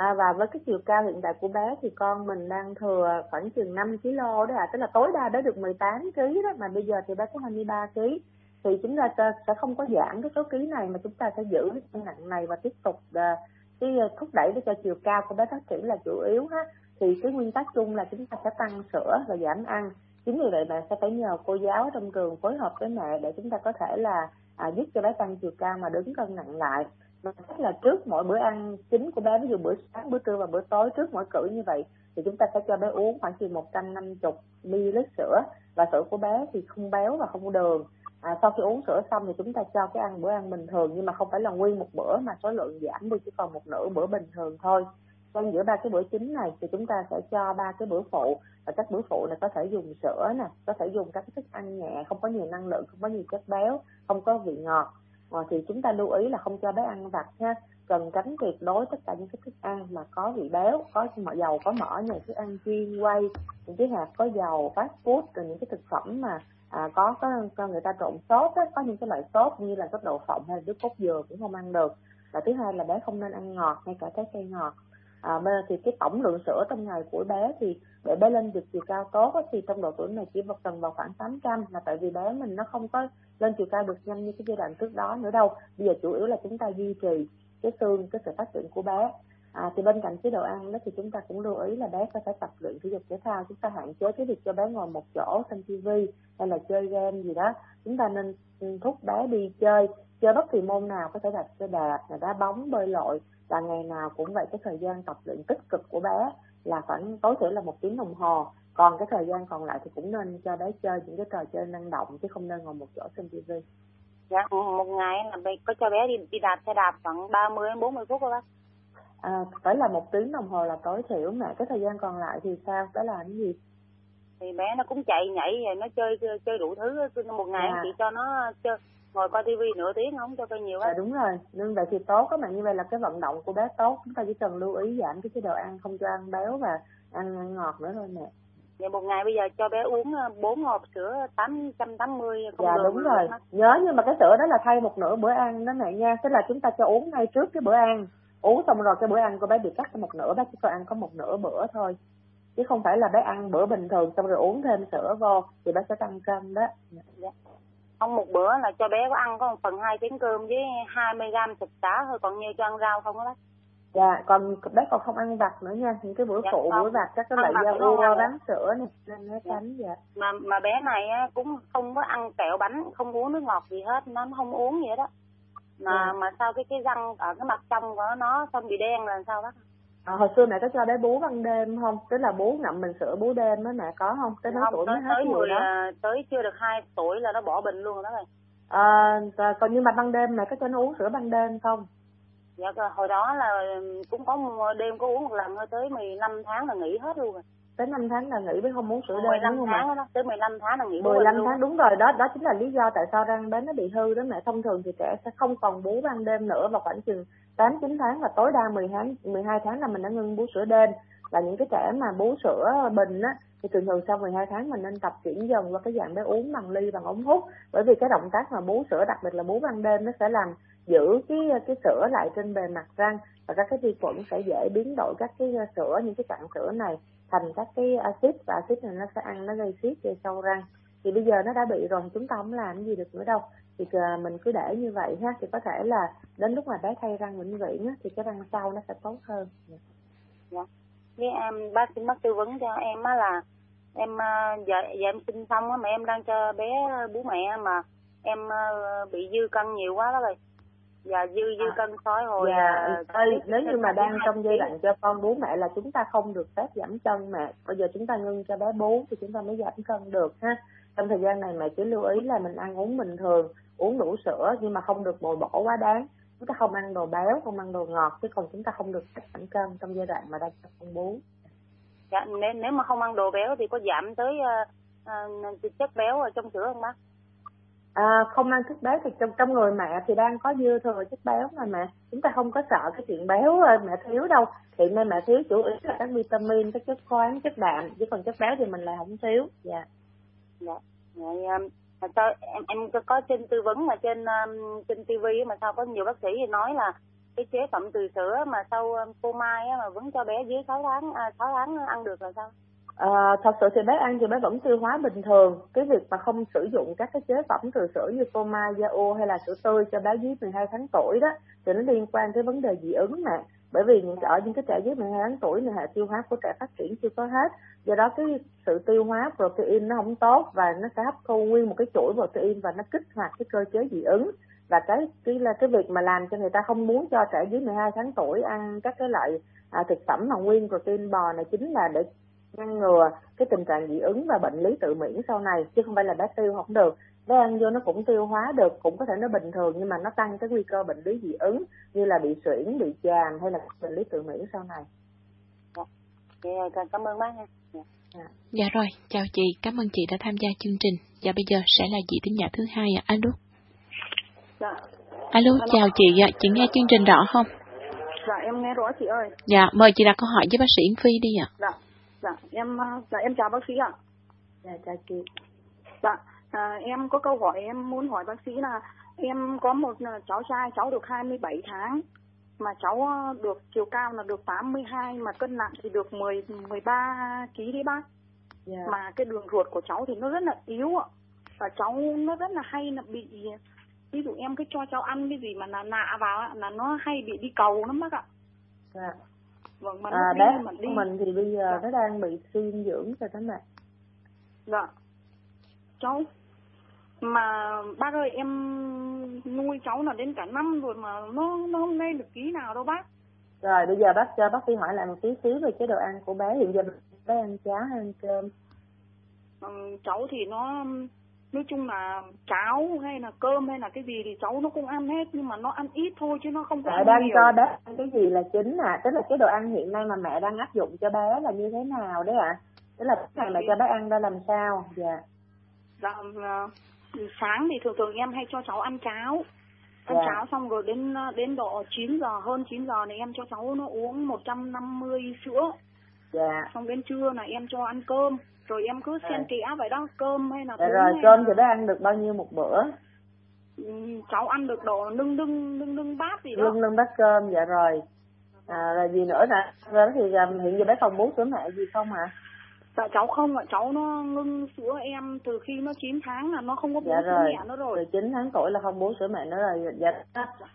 À, và với cái chiều cao hiện tại của bé thì con mình đang thừa khoảng chừng 5 kg đó à, tức là tối đa bé được 18 kg đó mà bây giờ thì bé có 23 kg thì chúng ta sẽ không có giảm cái số ký này mà chúng ta sẽ giữ cái cân nặng này và tiếp tục à, cái thúc đẩy để cho chiều cao của bé phát triển là chủ yếu ha. Thì cái nguyên tắc chung là chúng ta sẽ tăng sữa và giảm ăn. Chính vì vậy bạn sẽ phải nhờ cô giáo trong trường phối hợp với mẹ để chúng ta có thể là à, giúp cho bé tăng chiều cao mà đứng cân nặng lại và cách là trước mỗi bữa ăn chính của bé ví dụ bữa sáng bữa trưa và bữa tối trước mỗi cử như vậy thì chúng ta sẽ cho bé uống khoảng chừng 150 ml sữa. Và sữa của bé thì không béo và không đường. À, sau khi uống sữa xong thì chúng ta cho cái ăn bữa ăn bình thường nhưng mà không phải là nguyên một bữa mà số lượng giảm đi chỉ còn một nửa bữa bình thường thôi. Trong giữa ba cái bữa chính này thì chúng ta sẽ cho ba cái bữa phụ. Và các bữa phụ này có thể dùng sữa nè có thể dùng các thức ăn nhẹ không có nhiều năng lượng không có nhiều chất béo không có vị ngọt à, thì chúng ta lưu ý là không cho bé ăn vặt ha cần tránh tuyệt đối tất cả những cái thức ăn mà có vị béo có mỡ dầu có mỡ như thức ăn chiên quay những cái hạt có dầu fast food rồi những cái thực phẩm mà à, có có người ta trộn sốt á, có những cái loại sốt như là sốt đậu phộng hay là nước cốt dừa cũng không ăn được. Và thứ hai là bé không nên ăn ngọt ngay cả trái cây ngọt. À, bây giờ thì cái tổng lượng sữa trong ngày của bé thì để bé lên được chiều cao tốt thì trong độ tuổi này chỉ một cần vào khoảng 800 là tại vì bé mình nó không có lên chiều cao được nhanh như cái giai đoạn trước đó nữa đâu. Bây giờ chủ yếu là chúng ta duy trì cái xương cái sự phát triển của bé. À, thì bên cạnh chế độ ăn đó thì chúng ta cũng lưu ý là bé có thể tập luyện thể dục thể thao. Chúng ta hạn chế cái việc cho bé ngồi một chỗ xem tivi hay là chơi game gì đó. Chúng ta nên ừ, thúc bé đi chơi chơi bất kỳ môn nào có thể đặt xe đạp là đá bóng bơi lội. Và ngày nào cũng vậy cái thời gian tập luyện tích cực của bé là khoảng tối thiểu là một tiếng đồng hồ còn cái thời gian còn lại thì cũng nên cho bé chơi những cái trò chơi năng động chứ không nên ngồi một chỗ xem tivi. Dạ một ngày là có cho bé đi đi đạp xe đạp khoảng 30 đến 40 phút thôi bác. À, phải là một tiếng đồng hồ là tối thiểu mẹ. Cái thời gian còn lại thì sao? Đó là cái gì? Thì bé nó cũng chạy nhảy rồi nó chơi chơi đủ thứ. Một ngày à. chị cho nó chơi ngồi coi tivi nửa tiếng không cho coi nhiều á à, đúng rồi. Nên vậy thì tốt các bạn như vậy là cái vận động của bé tốt. Chúng ta chỉ cần lưu ý giảm cái chế độ ăn không cho ăn béo và ăn ngọt nữa thôi mẹ Vậy một ngày bây giờ cho bé uống ờ, bốn hộp sữa 880 không Dạ đúng rồi. Nhớ nhưng mà cái sữa đó là thay một nửa bữa ăn đó mẹ nha. Tức là chúng ta cho uống ngay trước cái bữa ăn uống xong rồi cái bữa ăn của bé bị cắt một nửa bé chỉ có ăn có một nửa bữa thôi chứ không phải là bé ăn bữa bình thường xong rồi uống thêm sữa vô thì bé sẽ tăng cân đó dạ. không một bữa là cho bé có ăn có một phần hai chén cơm với 20 gram thịt cá thôi còn như cho ăn rau không đó bác dạ còn bé còn không ăn vặt nữa nha những cái bữa dạ, phụ bữa vặt các cái loại rau u rau bánh sữa này nên nó dạ. tránh dạ mà mà bé này cũng không có ăn kẹo bánh không uống nước ngọt gì hết nó không uống vậy đó mà ừ. mà sao cái cái răng ở cái mặt trong của nó xong bị đen là sao bác À, hồi xưa mẹ có cho bé bú ban đêm không? Tức là bú ngậm mình sữa bú đêm đó mẹ có không? Tới mấy tuổi mới hết mười đó. À, tới chưa được 2 tuổi là nó bỏ bệnh luôn đó rồi. À, còn nhưng mà ban đêm mẹ có cho nó uống sữa ban đêm không? Dạ hồi đó là cũng có một đêm có uống một lần thôi tới 15 tháng là nghỉ hết luôn rồi. Tới 5 tháng là nghỉ mới không uống sữa đêm đúng không tháng đó, tới 15 tháng là nghỉ 15 tháng luôn. đúng rồi đó đó chính là lý do tại sao răng bé nó bị hư đó mẹ. Thông thường thì trẻ sẽ không còn bú ban đêm nữa vào khoảng chừng 8 9 tháng và tối đa 10 tháng 12 tháng là mình đã ngưng bú sữa đêm. Và những cái trẻ mà bú sữa bình á thì thường thường sau 12 tháng mình nên tập chuyển dần qua cái dạng bé uống bằng ly bằng ống hút. Bởi vì cái động tác mà bú sữa đặc biệt là bú ban đêm nó sẽ làm giữ cái cái sữa lại trên bề mặt răng và các cái vi khuẩn sẽ dễ biến đổi các cái à, sữa những cái cặn sữa này thành các cái axit và axit này nó sẽ ăn nó gây xiết gây sâu răng. Thì bây giờ nó đã bị rồi chúng ta không làm gì được nữa đâu. Thì à, mình cứ để như vậy ha thì có thể là đến lúc mà bé thay răng vĩnh viễn á, thì cái răng sau nó sẽ tốt hơn. Dạ. Với em bác sĩ bác tư vấn cho em á là em giờ giờ em sinh xong á mà em đang cho bé bú mẹ mà em bị dư cân nhiều quá đó rồi dạ dư dư à. cân sói hồi dạ, à, ơi nếu như mà đang trong giai đoạn cho con bú mẹ là chúng ta không được phép giảm cân mẹ bây giờ chúng ta ngưng cho bé bú thì chúng ta mới giảm cân được ha. Trong thời gian này mẹ chỉ lưu ý là mình ăn uống bình thường uống đủ sữa nhưng mà không được bồi bổ quá đáng. Chúng ta không ăn đồ béo không ăn đồ ngọt chứ còn chúng ta không được giảm cân trong giai đoạn mà đang cho con bú. Dạ nếu nếu mà không ăn đồ béo thì có giảm tới uh, uh, chất béo ở trong sữa không bác À, không ăn chất béo thì trong trong người mẹ thì đang có dư thừa chất béo mà mẹ. Chúng ta không có sợ cái chuyện béo à, mẹ thiếu đâu. Thì nên mẹ thiếu chủ yếu là các vitamin các chất khoáng chất đạm. Chứ còn chất béo thì mình lại không thiếu. Dạ. Dạ. dạ mà sao em em có, có trên tư vấn mà trên um, trên tivi mà sao có nhiều bác sĩ thì nói là cái chế phẩm từ sữa mà sau um, cô mai á, mà vẫn cho bé dưới 6 tháng à, 6 tháng ăn được là sao? À, thật sự thì bé ăn thì bé vẫn tiêu hóa bình thường. Cái việc mà không sử dụng các cái chế phẩm từ sữa như phô mai, da ô hay là sữa tươi cho bé dưới 12 tháng tuổi đó thì nó liên quan tới vấn đề dị ứng mà. bởi vì những ở những cái trẻ dưới 12 tháng tuổi thì hệ tiêu hóa của trẻ phát triển chưa có hết. Do đó cái sự tiêu hóa protein nó không tốt và nó sẽ hấp thu nguyên một cái chuỗi protein và nó kích hoạt cái cơ chế dị ứng. Và cái cái là cái việc mà làm cho người ta không muốn cho trẻ dưới 12 tháng tuổi ăn các cái loại à, thực phẩm mà nguyên protein bò này chính là để ngăn ngừa cái tình trạng dị ứng và bệnh lý tự miễn sau này chứ không phải là bé tiêu không được bé ăn vô nó cũng tiêu hóa được cũng có thể nó bình thường nhưng mà nó tăng cái nguy cơ bệnh lý dị ứng như là bị suyễn bị chàm hay là bệnh lý tự miễn sau này Dạ, cảm ơn bác nha. Dạ. dạ rồi, chào chị, cảm ơn chị đã tham gia chương trình. Và bây giờ sẽ là chị thính giả thứ hai ạ, à. alo. Dạ. Alo, chào chị ạ, chị nghe chương trình rõ không? Dạ, em nghe rõ chị ơi. Dạ, mời chị đặt câu hỏi với bác sĩ Yến Phi đi ạ. Dạ, dạ, em, dạ, em chào bác sĩ ạ. Dạ, chào chị. Dạ, à, em có câu hỏi em muốn hỏi bác sĩ là em có một cháu trai, cháu được 27 tháng mà cháu được chiều cao là được 82 mà cân nặng thì được 10 13 kg đấy bác. Yeah. Mà cái đường ruột của cháu thì nó rất là yếu ạ. Và cháu nó rất là hay là bị ví dụ em cứ cho cháu ăn cái gì mà là nạ vào là nó hay bị đi cầu lắm bác ạ. Dạ. Vâng mà à, bé đi mà đi. mình thì bây giờ Dạ. nó đang bị suy dinh dưỡng rồi đó mẹ. Dạ. Cháu mà bác ơi em nuôi cháu là đến cả năm rồi mà nó nó không lên được ký nào đâu bác. Rồi bây giờ bác cho bác sĩ hỏi lại một tí xíu về chế độ ăn của bé hiện giờ bé ăn cháo hay ăn cơm? Ừ, cháu thì nó nói chung là cháo hay là cơm hay là cái gì thì cháu nó cũng ăn hết nhưng mà nó ăn ít thôi chứ nó không có Mẹ đang nhiều. cho bé ăn cái gì là chính à, tức là chế độ ăn hiện nay mà mẹ đang áp dụng cho bé là như thế nào đấy ạ? À? Tức là ngày mẹ cho bé ăn ra làm sao? Dạ. Dạ, ờ, sáng thì thường thường em hay cho cháu ăn cháo. Ăn Dạ. cháo xong rồi đến đến độ 9 giờ hơn 9 giờ này em cho cháu nó uống 150 sữa. Dạ. Xong đến trưa là em cho ăn cơm. Rồi em cứ xen Dạ. kẽ vậy đó, cơm hay là Dạ rồi hay cơm là- thì bé ăn được bao nhiêu một bữa? Ừ, cháu ăn được độ nưng nưng nưng nưng bát gì đó. Lưng lưng bát cơm dạ rồi. À, rồi gì nữa nè? Rồi thì um, hiện giờ bé còn bú sữa mẹ gì không ạ? Dạ cháu không ạ, cháu nó ngưng sữa em từ khi nó 9 tháng là nó không có bú Dạ sữa rồi. mẹ nữa rồi. Từ 9 tháng tuổi là không bú sữa mẹ nữa rồi. Dạ.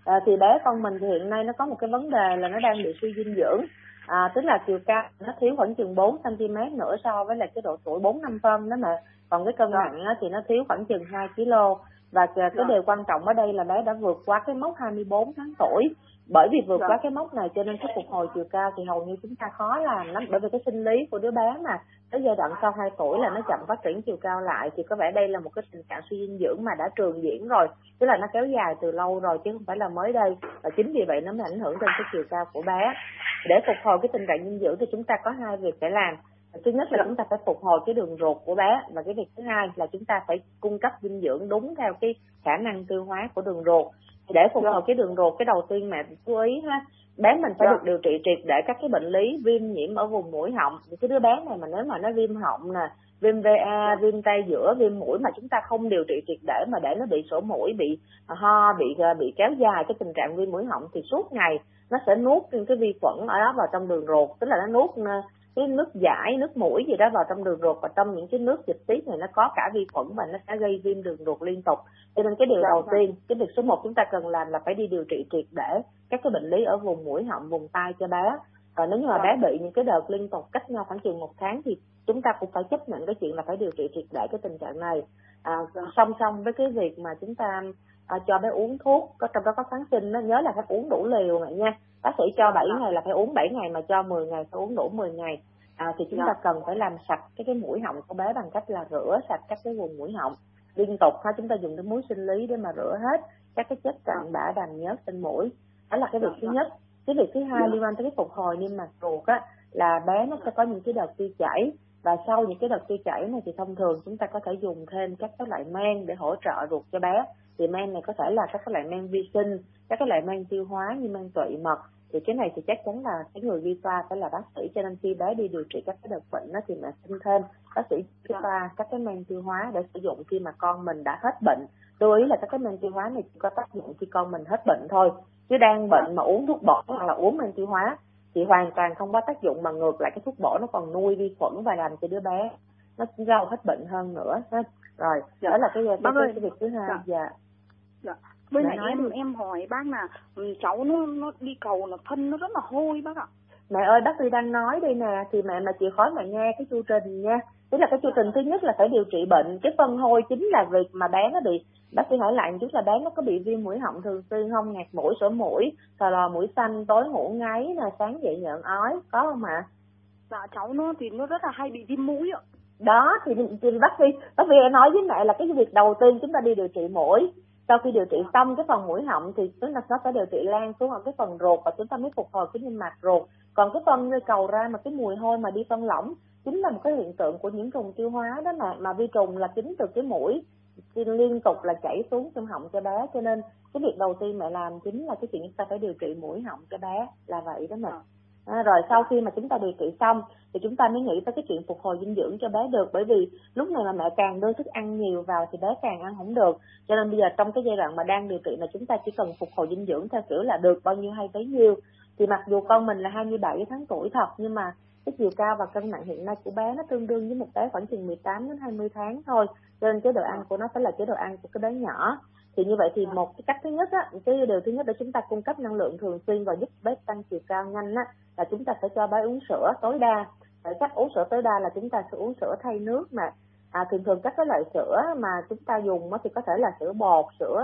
À, thì bé con mình thì hiện nay nó có một cái vấn đề là nó đang bị suy dinh dưỡng. À, tức là chiều cao nó thiếu khoảng chừng 4 cm nữa so với lại cái độ tuổi 4 năm phân đó mà. Còn cái cân nặng á, thì nó thiếu khoảng chừng 2 kg. Và cái Dạ. điều quan trọng ở đây là bé đã vượt qua cái mốc 24 tháng tuổi. Bởi vì vượt Dạ. qua cái mốc này cho nên cái phục hồi chiều cao thì hầu như chúng ta khó làm lắm. Bởi vì cái sinh lý của đứa bé mà tới giai đoạn sau 2 tuổi là nó chậm phát triển chiều cao lại thì có vẻ đây là một cái tình trạng suy dinh dưỡng mà đã trường diễn rồi tức là nó kéo dài từ lâu rồi chứ không phải là mới đây và chính vì vậy nó mới ảnh hưởng đến cái chiều cao của bé để phục hồi cái tình trạng dinh dưỡng thì chúng ta có hai việc phải làm thứ nhất là chúng ta phải phục hồi cái đường ruột của bé và cái việc thứ hai là chúng ta phải cung cấp dinh dưỡng đúng theo cái khả năng tiêu hóa của đường ruột. Để phục hồi cái đường ruột cái đầu tiên mẹ chú ý ha bé mình phải Dạ. được điều trị triệt để các cái bệnh lý viêm nhiễm ở vùng mũi họng. Cái đứa bé này mà nếu mà nó viêm họng nè viêm VA, viêm tay giữa, viêm mũi mà chúng ta không điều trị triệt để mà để nó bị sổ mũi, bị ho, bị bị kéo dài cái tình trạng viêm mũi họng thì suốt ngày nó sẽ nuốt những cái vi khuẩn ở đó vào trong đường ruột, tức là nó nuốt ờ, cái nước giải, nước mũi gì đó vào trong đường ruột và trong những cái nước dịch tiết này nó có cả vi khuẩn và nó sẽ gây viêm đường ruột liên tục. Cho nên cái điều Dạ, đầu dạ. tiên, cái việc số 1 chúng ta cần làm là phải đi điều trị triệt để các cái bệnh lý ở vùng mũi họng, vùng tai cho bé. Và nếu như mà Dạ. bé bị những cái đợt liên tục cách nhau khoảng chừng một tháng thì chúng ta cũng phải chấp nhận cái chuyện là phải điều trị triệt để cái tình trạng này à, song song với cái việc mà chúng ta à, cho bé uống thuốc có trong đó có kháng sinh nó nhớ là phải uống đủ liều này nha. Bác sĩ cho 7 ngày là phải uống 7 ngày mà cho 10 ngày phải uống đủ 10 ngày. À, thì chúng Dạ. ta cần phải làm sạch cái cái mũi họng của bé bằng cách là rửa sạch các cái vùng mũi họng. Liên tục ha chúng ta dùng cái muối sinh lý để mà rửa hết các cái chất cặn bã đàm nhớt trên mũi. Đó là cái việc thứ nhất. Cái việc thứ hai liên quan tới cái phục hồi niêm mạc ruột á là bé nó sẽ có những cái đợt tiêu chảy và sau những cái đợt tiêu chảy này thì thông thường chúng ta có thể dùng thêm các cái loại men để hỗ trợ ruột cho bé. Thì men này có thể là các cái loại men vi sinh, các cái loại men tiêu hóa như men tụy mật. Thì cái này thì chắc chắn là cái người đi toa phải là bác sĩ cho nên khi bé đi điều trị các cái đợt bệnh đó thì mẹ xin thêm bác sĩ cho qua các cái men tiêu hóa để sử dụng khi mà con mình đã hết bệnh. Lưu ý là các cái men tiêu hóa này chỉ có tác dụng khi con mình hết bệnh thôi, chứ đang bệnh mà uống thuốc bổ hoặc là uống men tiêu hóa thì hoàn toàn không có tác dụng mà ngược lại cái thuốc bổ nó còn nuôi vi khuẩn và làm cho đứa bé nó rau hết bệnh hơn nữa. Rồi dạ. đó là cái cái, cái, cái, việc thứ hai. Dạ. dạ. Dạ. Với lại em đi. em hỏi bác là ừ, cháu nó nó đi cầu là thân nó rất là hôi bác ạ. Mẹ ơi bác sĩ đang nói đây nè thì mẹ mà chịu khó mẹ nghe cái chu trình nha tức là cái chu trình thứ nhất là phải điều trị bệnh cái phân hôi chính là việc mà bé nó bị bác sĩ hỏi lại chút là bé nó có bị viêm mũi họng thường xuyên không? Ngạt mũi sổ mũi sờ lò mũi xanh tối ngủ ngáy nè sáng dậy nhợn ói có không ạ? Dạ cháu nó thì nó rất là hay bị viêm mũi ạ. Đó thì, thì bác sĩ bác sĩ nói với mẹ là cái việc đầu tiên chúng ta đi điều trị mũi. Sau khi điều trị xong cái phần mũi họng thì chúng ta nó sẽ điều trị lan xuống ở cái phần ruột và chúng ta mới phục hồi cái niêm mạc ruột. Còn cái phân nơi cầu ra mà cái mùi hôi mà đi phân lỏng chính là một cái hiện tượng của những trùng tiêu hóa đó mà mà vi trùng là chính từ cái mũi liên tục là chảy xuống trong họng cho bé. Cho nên cái việc đầu tiên mẹ làm chính là cái chuyện chúng ta phải điều trị mũi họng cho bé là vậy đó mẹ. À, rồi sau khi mà chúng ta điều trị xong thì chúng ta mới nghĩ tới cái chuyện phục hồi dinh dưỡng cho bé được. Bởi vì lúc này mà mẹ càng đưa thức ăn nhiều vào thì bé càng ăn không được. Cho nên bây giờ trong cái giai đoạn mà đang điều trị là chúng ta chỉ cần phục hồi dinh dưỡng theo kiểu là được bao nhiêu hay bấy nhiêu thì mặc dù con mình là 27 tháng tuổi thật nhưng mà cái chiều cao và cân nặng hiện nay của bé nó tương đương với một bé khoảng chừng 18 đến 20 tháng thôi. Cho nên chế độ ăn của nó phải là chế độ ăn của cái bé nhỏ. Thì như vậy thì một cái cách thứ nhất á cái điều thứ nhất để chúng ta cung cấp năng lượng thường xuyên và giúp bé tăng chiều cao nhanh á là chúng ta phải cho bé uống sữa tối đa. Để cách uống sữa tối đa là chúng ta sẽ uống sữa thay nước mà à, thường thường các cái loại sữa mà chúng ta dùng thì có thể là sữa bột sữa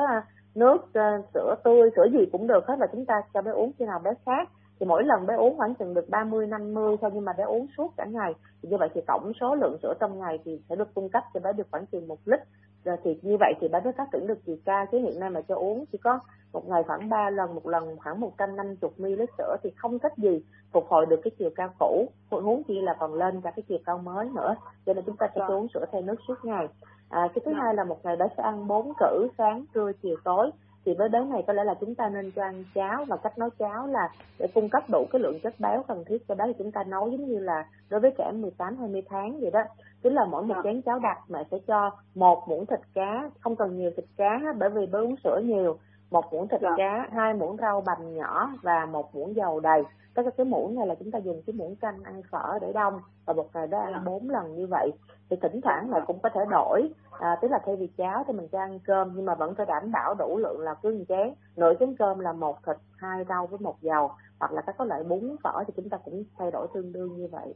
nước uh, sữa tươi sữa gì cũng được hết là chúng ta cho bé uống khi nào bé khát thì mỗi lần bé uống khoảng chừng được 30 50 thôi nhưng mà bé uống suốt cả ngày. Thì như vậy thì tổng số lượng sữa trong ngày thì sẽ được cung cấp cho bé được khoảng chừng một lít. Rồi thì như vậy thì bé mới phát triển được chiều cao chứ hiện nay mà cho uống chỉ có một ngày khoảng 3 lần một lần khoảng 150 ml sữa thì không thích gì phục hồi được cái chiều cao cũ. Huống chi là còn lên cả cái chiều cao mới nữa. Cho nên chúng ta sẽ cho uống sữa thay nước suốt ngày. À, cái thứ hai là một ngày bé sẽ ăn bốn cử sáng trưa chiều tối thì với bé này có lẽ là chúng ta nên cho ăn cháo và cách nấu cháo là để cung cấp đủ cái lượng chất béo cần thiết cho bé thì chúng ta nấu giống như là đối với trẻ 18 20 tháng vậy đó tức là mỗi một dạ. chén cháo đặc mẹ sẽ cho một muỗng thịt cá không cần nhiều thịt cá bởi vì bé uống sữa nhiều một muỗng thịt dạ. cá hai muỗng rau bằm nhỏ và một muỗng dầu đầy. Tất cả cái muỗng này là chúng ta dùng cái muỗng canh ăn phở để đông và một ngày đó ăn dạ. bốn lần như vậy. Thì thỉnh thoảng lại cũng có thể đổi à, tức là thay vì cháo thì mình cho ăn cơm nhưng mà vẫn phải đảm bảo đủ lượng là cứ một chén. Nửa chén cơm là một thịt hai rau với một dầu hoặc là các loại bún phở thì chúng ta cũng thay đổi tương đương như vậy.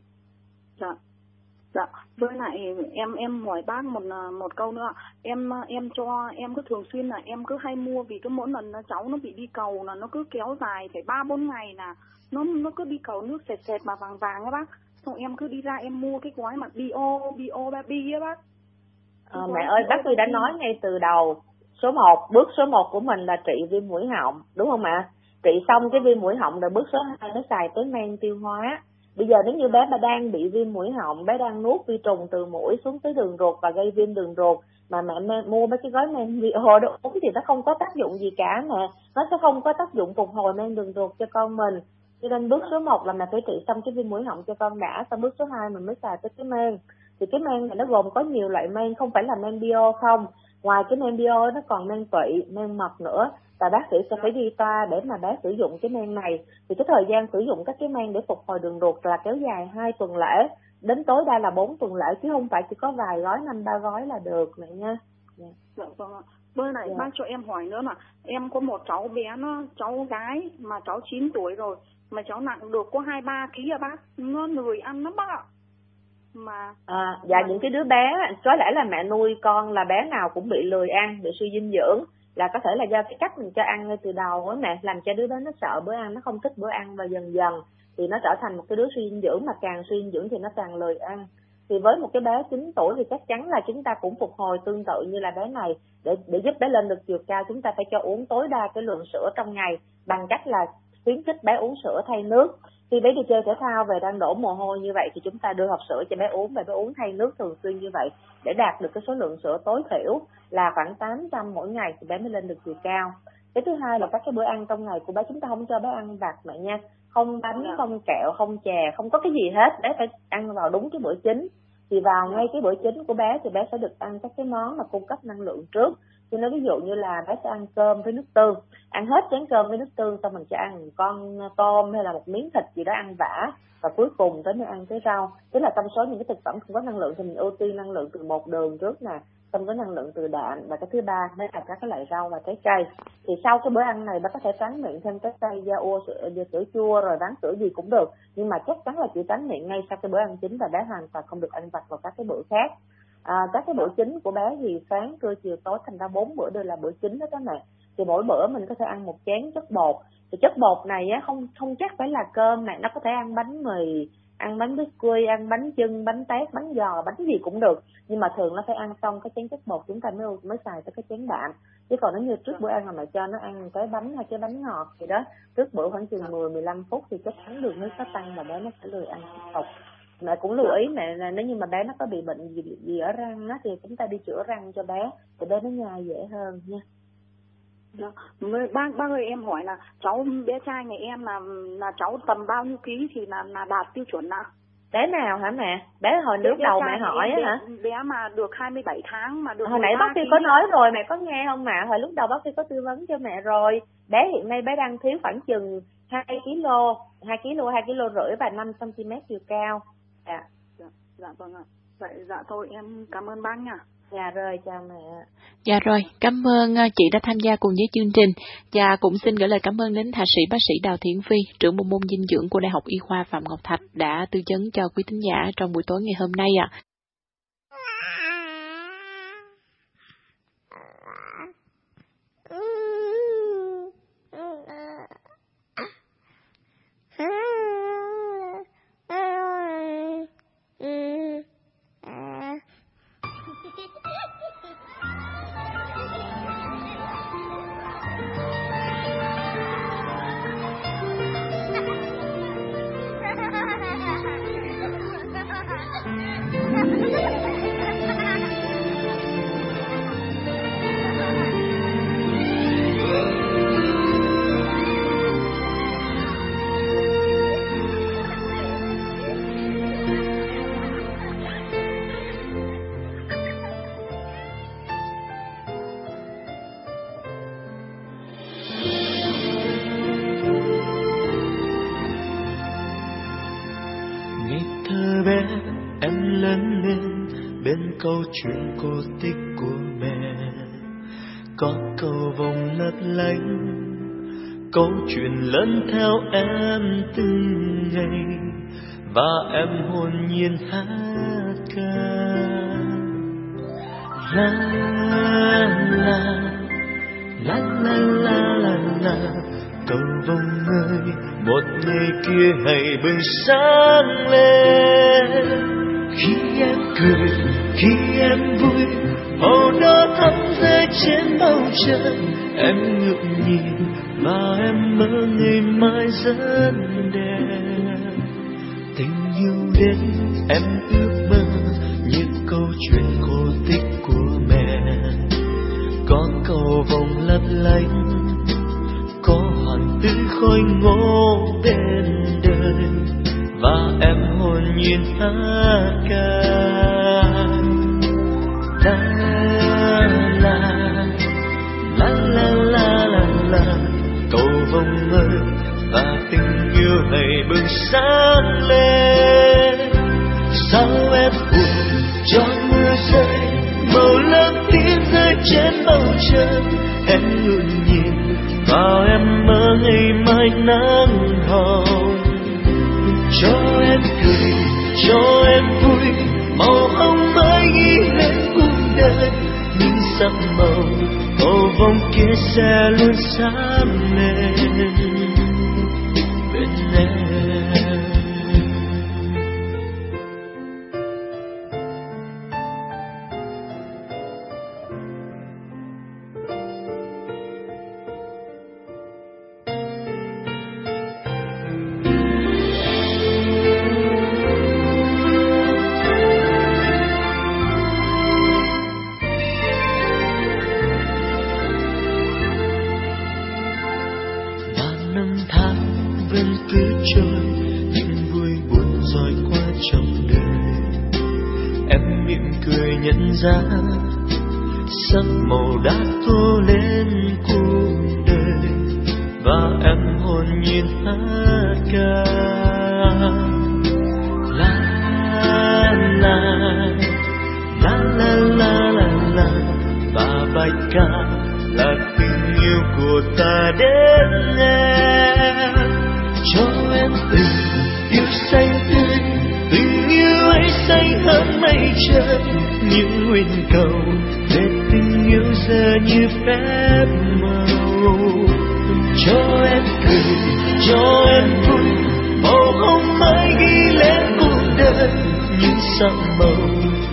Dạ dạ. Với lại em em hỏi bác một một câu nữa. Em em cho em cứ thường xuyên là em cứ hay mua vì cái mỗi lần cháu nó bị đi cầu là nó cứ kéo dài phải ba bốn ngày là nó nó cứ đi cầu nước sệt sệt mà vàng vàng á bác. Xong em cứ đi ra em mua cái gói mà bio bio baby á bác. À, mẹ ơi bác tôi đã nói ngay từ đầu số 1, bước số 1 của mình là trị viêm mũi họng đúng không ạ? Trị xong cái viêm mũi họng rồi bước số 2 nó xài tới men tiêu hóa bây giờ nếu như bé mà đang bị viêm mũi họng, bé đang nuốt vi trùng từ mũi xuống tới đường ruột và gây viêm đường ruột, mà mẹ mua mấy cái gói men bio đó uống thì nó không có tác dụng gì cả mẹ. Nó sẽ không có tác dụng phục hồi men đường ruột cho con mình. Cho nên bước số 1 là mẹ phải trị xong cái viêm mũi họng cho con đã, xong bước số 2 mình mới xài tới cái men. Thì cái men này nó gồm có nhiều loại men, không phải là men bio không. Ngoài cái men bio nó còn men tụy men mật nữa và bác sĩ sẽ phải đi toa để mà bé sử dụng cái men này. Thì cái thời gian sử dụng các cái men để phục hồi đường ruột là kéo dài hai tuần lễ. Đến tối đa là 4 tuần lễ chứ không phải chỉ có vài gói năm ba gói là được mẹ nha. Dạ, dạ vâng ạ. Bên này dạ. bác cho em hỏi nữa là em có một cháu bé nó cháu gái mà cháu 9 tuổi rồi mà cháu nặng được có hai ba ký à bác? Nó lười ăn lắm bác ạ. Mà à, dạ mà... những cái đứa bé có lẽ là mẹ nuôi con là bé nào cũng bị lười ăn bị suy dinh dưỡng là có thể là do cái cách mình cho ăn ngay từ đầu á mẹ, làm cho đứa bé nó sợ bữa ăn, nó không thích bữa ăn và dần dần thì nó trở thành một cái đứa suy dinh dưỡng mà càng suy dinh dưỡng thì nó càng lười ăn. Thì với một cái bé 9 tuổi thì chắc chắn là chúng ta cũng phục hồi tương tự như là bé này. Để để giúp bé lên được chiều cao, chúng ta phải cho uống tối đa cái lượng sữa trong ngày bằng cách là khuyến khích bé uống sữa thay nước khi bé đi chơi thể thao về đang đổ mồ hôi như vậy thì chúng ta đưa hộp sữa cho bé uống. Và bé uống thay nước thường xuyên như vậy để đạt được cái số lượng sữa tối thiểu là khoảng 800 mỗi ngày thì bé mới lên được chiều cao. Cái thứ hai là các cái bữa ăn trong ngày của bé chúng ta không cho bé ăn vặt mẹ nha. Không bánh Dạ. không kẹo không chè không có cái gì hết. Bé phải ăn vào đúng cái bữa chính. Thì vào ngay cái bữa chính của bé thì bé sẽ được ăn các cái món mà cung cấp năng lượng trước tôi nói ví dụ như là bé sẽ ăn cơm với nước tương. Ăn hết chén cơm với nước tương xong mình sẽ ăn một con tôm hay là một miếng thịt gì đó ăn vả. Và cuối cùng tới mới ăn cái rau. Tức là trong số những cái thực phẩm không có năng lượng thì mình ưu tiên năng lượng từ bột đường trước nè xong có năng lượng từ đạm. Và cái thứ ba mới là các cái loại rau và trái cây. Thì sau cái bữa ăn này bé có thể tránh miệng thêm trái cây da ô sữa, sữa chua rồi bán sữa gì cũng được. Nhưng mà chắc chắn là chỉ tránh miệng ngay sau cái bữa ăn chính và bé hoàn toàn không được ăn vặt vào các cái bữa khác à, các cái bữa chính của bé thì sáng trưa chiều tối thành ra bốn bữa đều là bữa chính đó các mẹ thì mỗi bữa mình có thể ăn một chén chất bột. Thì chất bột này á không không chắc phải là cơm này, nó có thể ăn bánh mì ăn bánh biscuit ăn bánh chưng bánh tét bánh giò bánh gì cũng được. Nhưng mà thường nó phải ăn xong cái chén chất bột chúng ta mới mới xài tới cái chén đạm. Chứ còn nếu như trước bữa ăn mà mẹ cho nó ăn cái bánh hay cái bánh ngọt gì đó trước bữa khoảng chừng 10 15 phút thì chắc chắn đường huyết nó tăng và bé nó sẽ lười ăn chất bột mẹ cũng lưu ý mẹ là nếu như mà bé nó có bị bệnh gì gì ở răng á thì chúng ta đi chữa răng cho bé thì bé nó nhai dễ hơn nha Dạ. Người- Bác bác ơi em hỏi là cháu bé trai nhà em là là cháu tầm bao nhiêu ký thì là là đạt tiêu chuẩn ạ? bé nào hả mẹ bé hồi Bé đầu mẹ hỏi á hả Bé mà được 27 tháng mà được hồi nãy 13 bác ký. có nói rồi mẹ có nghe không mẹ hồi lúc đầu bác Phi có tư vấn cho mẹ rồi bé hiện nay bé đang thiếu khoảng chừng 2 kg 2 kg 2 kg rưỡi và 5 cm chiều cao dạ Dạ, dạ vâng ạ. Vậy dạ thôi em cảm ơn bác nha. dạ rồi chào mẹ Dạ rồi, cảm ơn ờ, chị đã tham gia cùng với chương trình và cũng xin gửi lời cảm ơn đến thạc sĩ bác sĩ Đào Thiện Phi, trưởng bộ môn dinh dưỡng của Đại học Y khoa Phạm Ngọc Thạch đã tư vấn cho quý thính giả trong buổi tối ngày hôm nay ạ. Ngày chuyện lớn theo em từng ngày, và em hồn nhiên hát ca. La la la la la la la cầu vồng ơi một ngày kia hãy bừng sáng lên. Khi em cười, khi em vui, màu đỏ thắm rơi trên bầu trời rất đẹp tình yêu đến em yêu hồn nhìn hát ca la la la la la la la. Và bạch ca là tình yêu của ta đến em cho em tình yêu xanh tươi, tình yêu ấy xanh hơn mây trời. Những nguyện cầu để tình yêu giờ như phép màu cho em cười cho em vui màu hồng mai ghi lên cuộc đời. Những sắc màu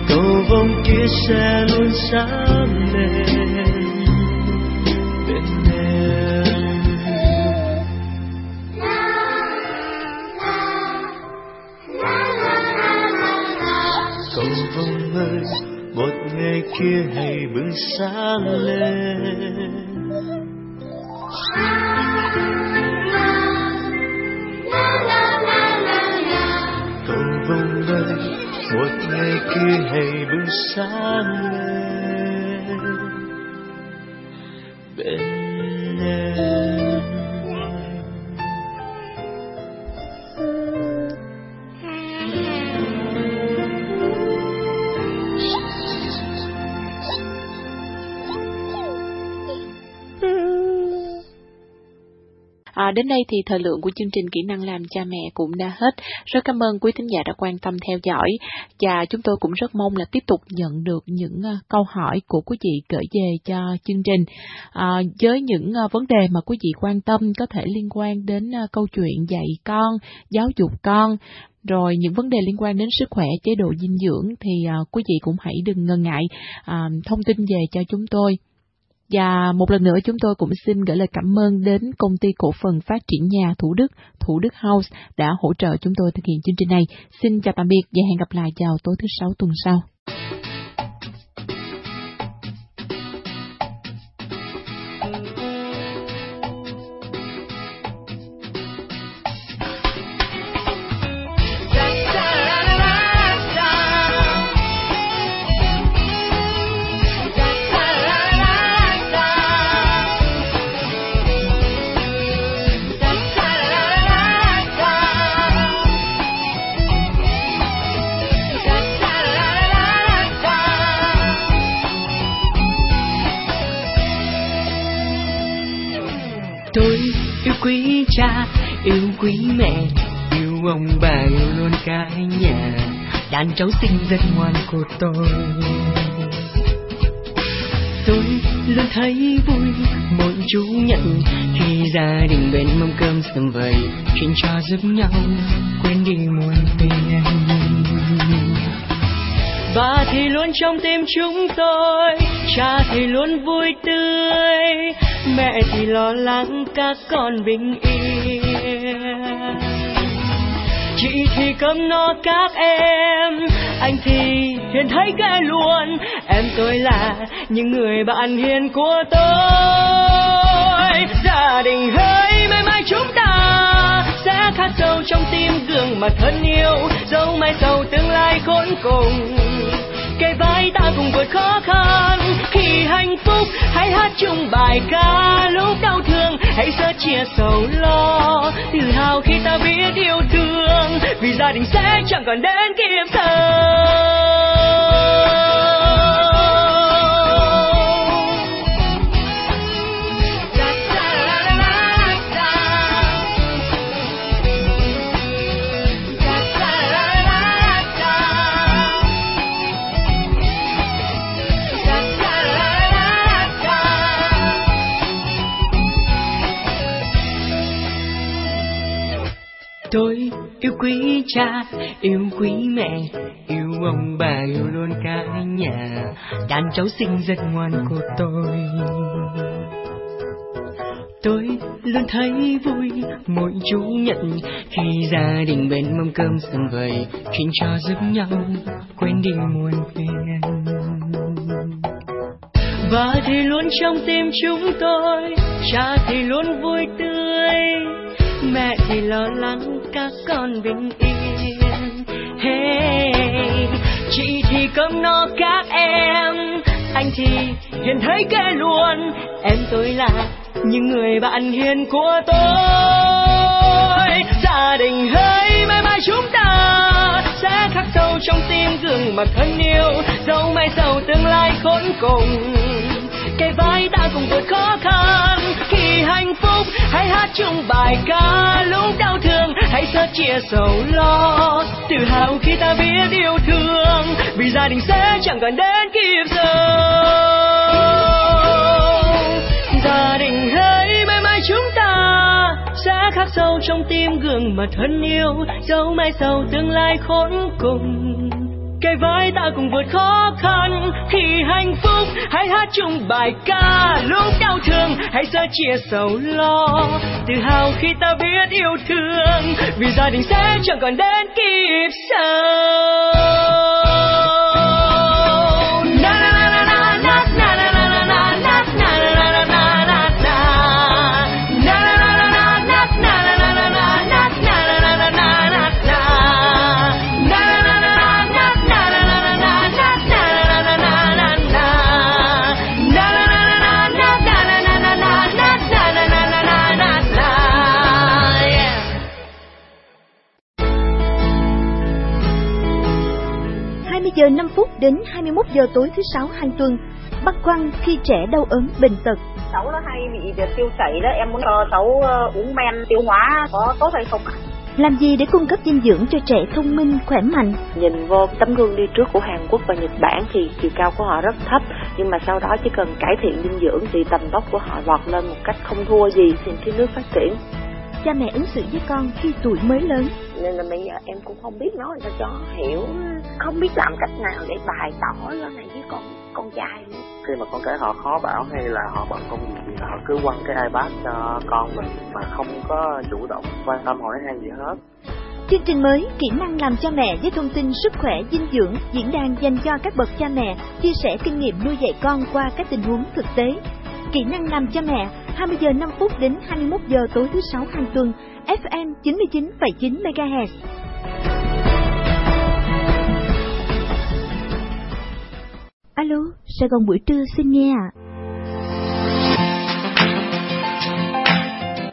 cầu vồng kia sẽ luôn sáng lên. Bên em cầu vồng ơi, một ngày kia hãy bừng sáng lên. Sáng lên. Bên À, đến đây thì thời lượng của chương trình kỹ năng làm cha mẹ cũng đã hết. Rất cảm ơn quý thính giả đã quan tâm theo dõi và chúng tôi cũng rất mong là tiếp tục nhận được những à, câu hỏi của quý vị gửi về cho chương trình à, với những à, vấn đề mà quý vị quan tâm có thể liên quan đến à, câu chuyện dạy con, giáo dục con rồi những vấn đề liên quan đến sức khỏe, chế độ dinh dưỡng thì uh, quý vị cũng hãy đừng ngần ngại uh, thông tin về cho chúng tôi. Và một lần nữa chúng tôi cũng xin gửi lời cảm ơn đến công ty cổ phần phát triển nhà Thủ Đức, Thủ Đức House đã hỗ trợ chúng tôi thực hiện chương trình này. Xin chào tạm biệt và hẹn gặp lại vào tối thứ sáu tuần sau. Luôn nhà đàn cháu xinh rất ngoan của tôi. Tôi luôn thấy vui, mỗi chú nhận khi gia đình bên mâm cơm sum vầy chuyện trò giúp nhau quên đi muôn phiền. Ba thì luôn trong tim chúng tôi, Cha thì luôn vui tươi, Mẹ thì lo lắng các con bình yên. Chị thì cơm no các em. Anh thì hiền thấy ghê luôn, Em tôi là những người bạn hiền của tôi. Gia đình hơi mãi mãi chúng ta Sẽ khắc sâu trong tim gương mặt thân yêu, dấu mai sau tương lai khốn cùng kề vai ta cùng vượt khó khăn. Khi hạnh phúc, hãy hát chung bài ca. Lúc đau thương, hãy sớt chia sầu lo. Tự hào khi ta biết yêu thương. Vì gia đình sẽ chẳng còn đến kiếp sau. Yêu quý cha, yêu quý mẹ, yêu ông bà, yêu luôn cả nhà. Đàn cháu xinh rất ngoan của tôi. Tôi luôn thấy vui, mỗi chú nhật khi gia đình bên mâm cơm sum vầy, chuyện trò giúp nhau quên đi muôn phiền và thì luôn trong tim chúng tôi, cha thì luôn vui tươi mẹ thì lo lắng các con bình yên. Hey, chị thì cơm no các em anh thì hiền thấy kể luôn. Em tôi là những người bạn hiền của tôi. Gia đình hơi mãi mãi chúng ta sẽ khắc sâu trong tim gương mặt thân yêu. Dẫu mai sau tương lai khốn cùng cái vai ta cùng vượt khó khăn hạnh phúc, hãy hát chung bài ca lúc đau thương, hãy sớt chia sầu lo. Tự hào khi ta biết yêu thương, vì gia đình sẽ chẳng cần đến kịp giờ gia đình hãy mãi mãi chúng ta, sẽ khắc sâu trong tim gương mặt thân yêu. Dẫu mai sau tương lai khốn cùng kề vai ta cùng vượt khó khăn. Khi hạnh phúc, hãy hát chung bài ca. Lúc đau thương, hãy sẻ chia sầu lo. Tự hào khi ta biết yêu thương, vì gia đình sẽ chẳng còn đến kịp sau giờ 5 phút đến 21 giờ tối thứ sáu hàng tuần. Băn khoăn khi trẻ đau ốm bệnh tật. Cháu nó hay bị tiêu chảy đó, em muốn cho cháu uh, uống men tiêu hóa có tốt hay không ạ? Làm gì để cung cấp dinh dưỡng cho trẻ thông minh, khỏe mạnh? Nhìn vô tấm gương đi trước của Hàn Quốc và Nhật Bản thì chiều cao của họ rất thấp, nhưng mà sau đó chỉ cần cải thiện dinh dưỡng thì tầm vóc của họ vọt lên một cách không thua gì thì cái nước phát triển cha mẹ ứng xử với con khi tuổi mới lớn. Nên là bây giờ em cũng không biết nói sao cho hiểu không biết làm cách nào để bày tỏ cái này với con con trai nữa. Khi mà con cái họ khó bảo hay là họ bận công việc thì họ cứ quăng cái ipad cho con mình mà không có chủ động quan tâm hỏi han gì hết. Chương trình mới Kỹ năng làm cha mẹ với thông tin sức khỏe dinh dưỡng diễn đàn dành cho các bậc cha mẹ chia sẻ kinh nghiệm nuôi dạy con qua các tình huống thực tế. Kỹ năng làm cha mẹ 20 giờ 5 phút đến 21 giờ tối thứ sáu hàng tuần, FM 99,9 MHz. Alo, Sài Gòn buổi trưa xin nghe ạ. À.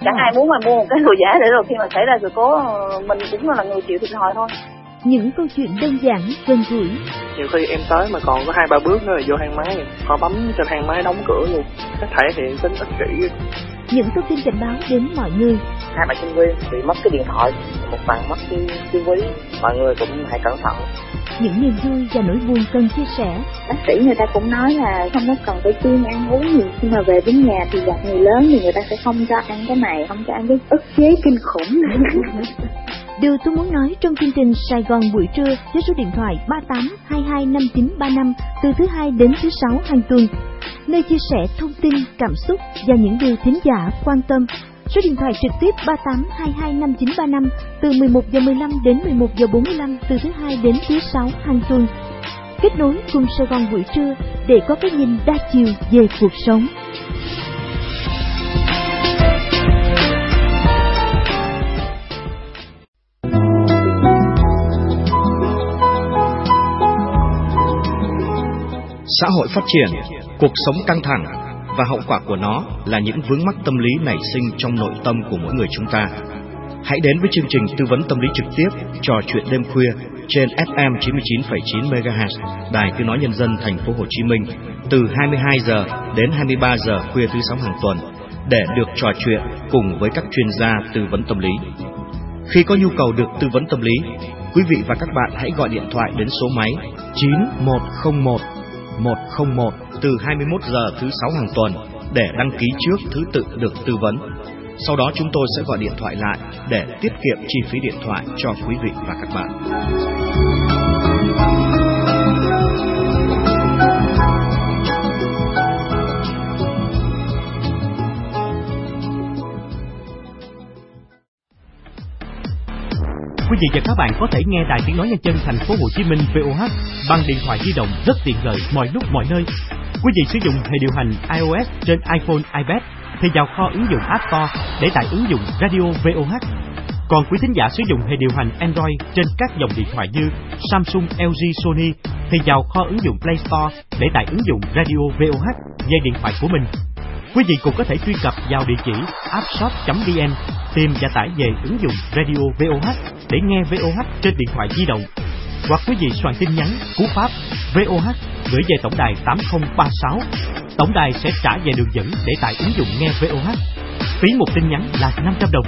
Chẳng ai muốn mà mua một cái đồ giả để rồi khi mà xảy ra sự cố ờ, mình cũng là người chịu thiệt thòi thôi những câu chuyện đơn giản gần gũi. Nhiều khi em tới mà còn có hai ba bước nữa là vô hang máy. Họ bấm trên hang máy đóng cửa luôn. Có thể hiện tính ích kỷ. Những thông tin cảnh báo đến mọi người. Hai bạn sinh viên bị mất cái điện thoại. Một bạn mất cái cái ví. Mọi người cũng hãy cẩn thận. Những niềm vui và nỗi buồn cần chia sẻ. Bác sĩ người ta cũng nói là không có cần phải kiêng ăn uống gì nhưng mà về đến nhà thì gặp người lớn thì người ta sẽ không cho ăn cái này không cho ăn cái ức chế kinh khủng Điều tôi muốn nói trong chương trình Sài Gòn buổi trưa với số điện thoại 38225935 từ thứ hai đến thứ sáu hàng tuần, nơi chia sẻ thông tin, cảm xúc và những điều thính giả quan tâm. Số điện thoại trực tiếp 38225935 từ 11 giờ 15 đến 11 giờ 45 từ thứ hai đến thứ sáu hàng tuần. Kết nối cùng Sài Gòn buổi trưa để có cái nhìn đa chiều về cuộc sống. Xã hội phát triển, cuộc sống căng thẳng và hậu quả của nó là những vướng mắc tâm lý nảy sinh trong nội tâm của mỗi người chúng ta. Hãy đến với chương trình tư vấn tâm lý trực tiếp trò chuyện đêm khuya trên FM 99,9 MHz, Đài Tiếng nói nhân dân thành phố Hồ Chí Minh từ 22 giờ đến 23 giờ khuya thứ sáu hàng tuần để được trò chuyện cùng với các chuyên gia tư vấn tâm lý. Khi có nhu cầu được tư vấn tâm lý, quý vị và các bạn hãy gọi điện thoại đến số máy 9101 101 từ 21 giờ thứ sáu hàng tuần để đăng ký trước thứ tự được tư vấn. Sau đó chúng tôi sẽ gọi điện thoại lại để tiết kiệm chi phí điện thoại cho quý vị và các bạn. Quý vị và các bạn có thể nghe đài tiếng nói nhân dân thành phố Hồ Chí Minh VOH bằng điện thoại di động rất tiện lợi mọi lúc mọi nơi. Quý vị sử dụng hệ điều hành iOS trên iPhone, iPad thì vào kho ứng dụng App Store để tải ứng dụng Radio VOH. Còn quý thính giả sử dụng hệ điều hành Android trên các dòng điện thoại như Samsung, LG, Sony thì vào kho ứng dụng Play Store để tải ứng dụng Radio VOH về điện thoại của mình. Quý vị cũng có thể truy cập vào địa chỉ appshop.vn, tìm và tải về ứng dụng Radio VOH để nghe VOH trên điện thoại di động. Hoặc quý vị soạn tin nhắn cú pháp VOH gửi về tổng đài 8036. Tổng đài sẽ trả về đường dẫn để tải ứng dụng nghe VOH. Phí một tin nhắn là 500 đồng.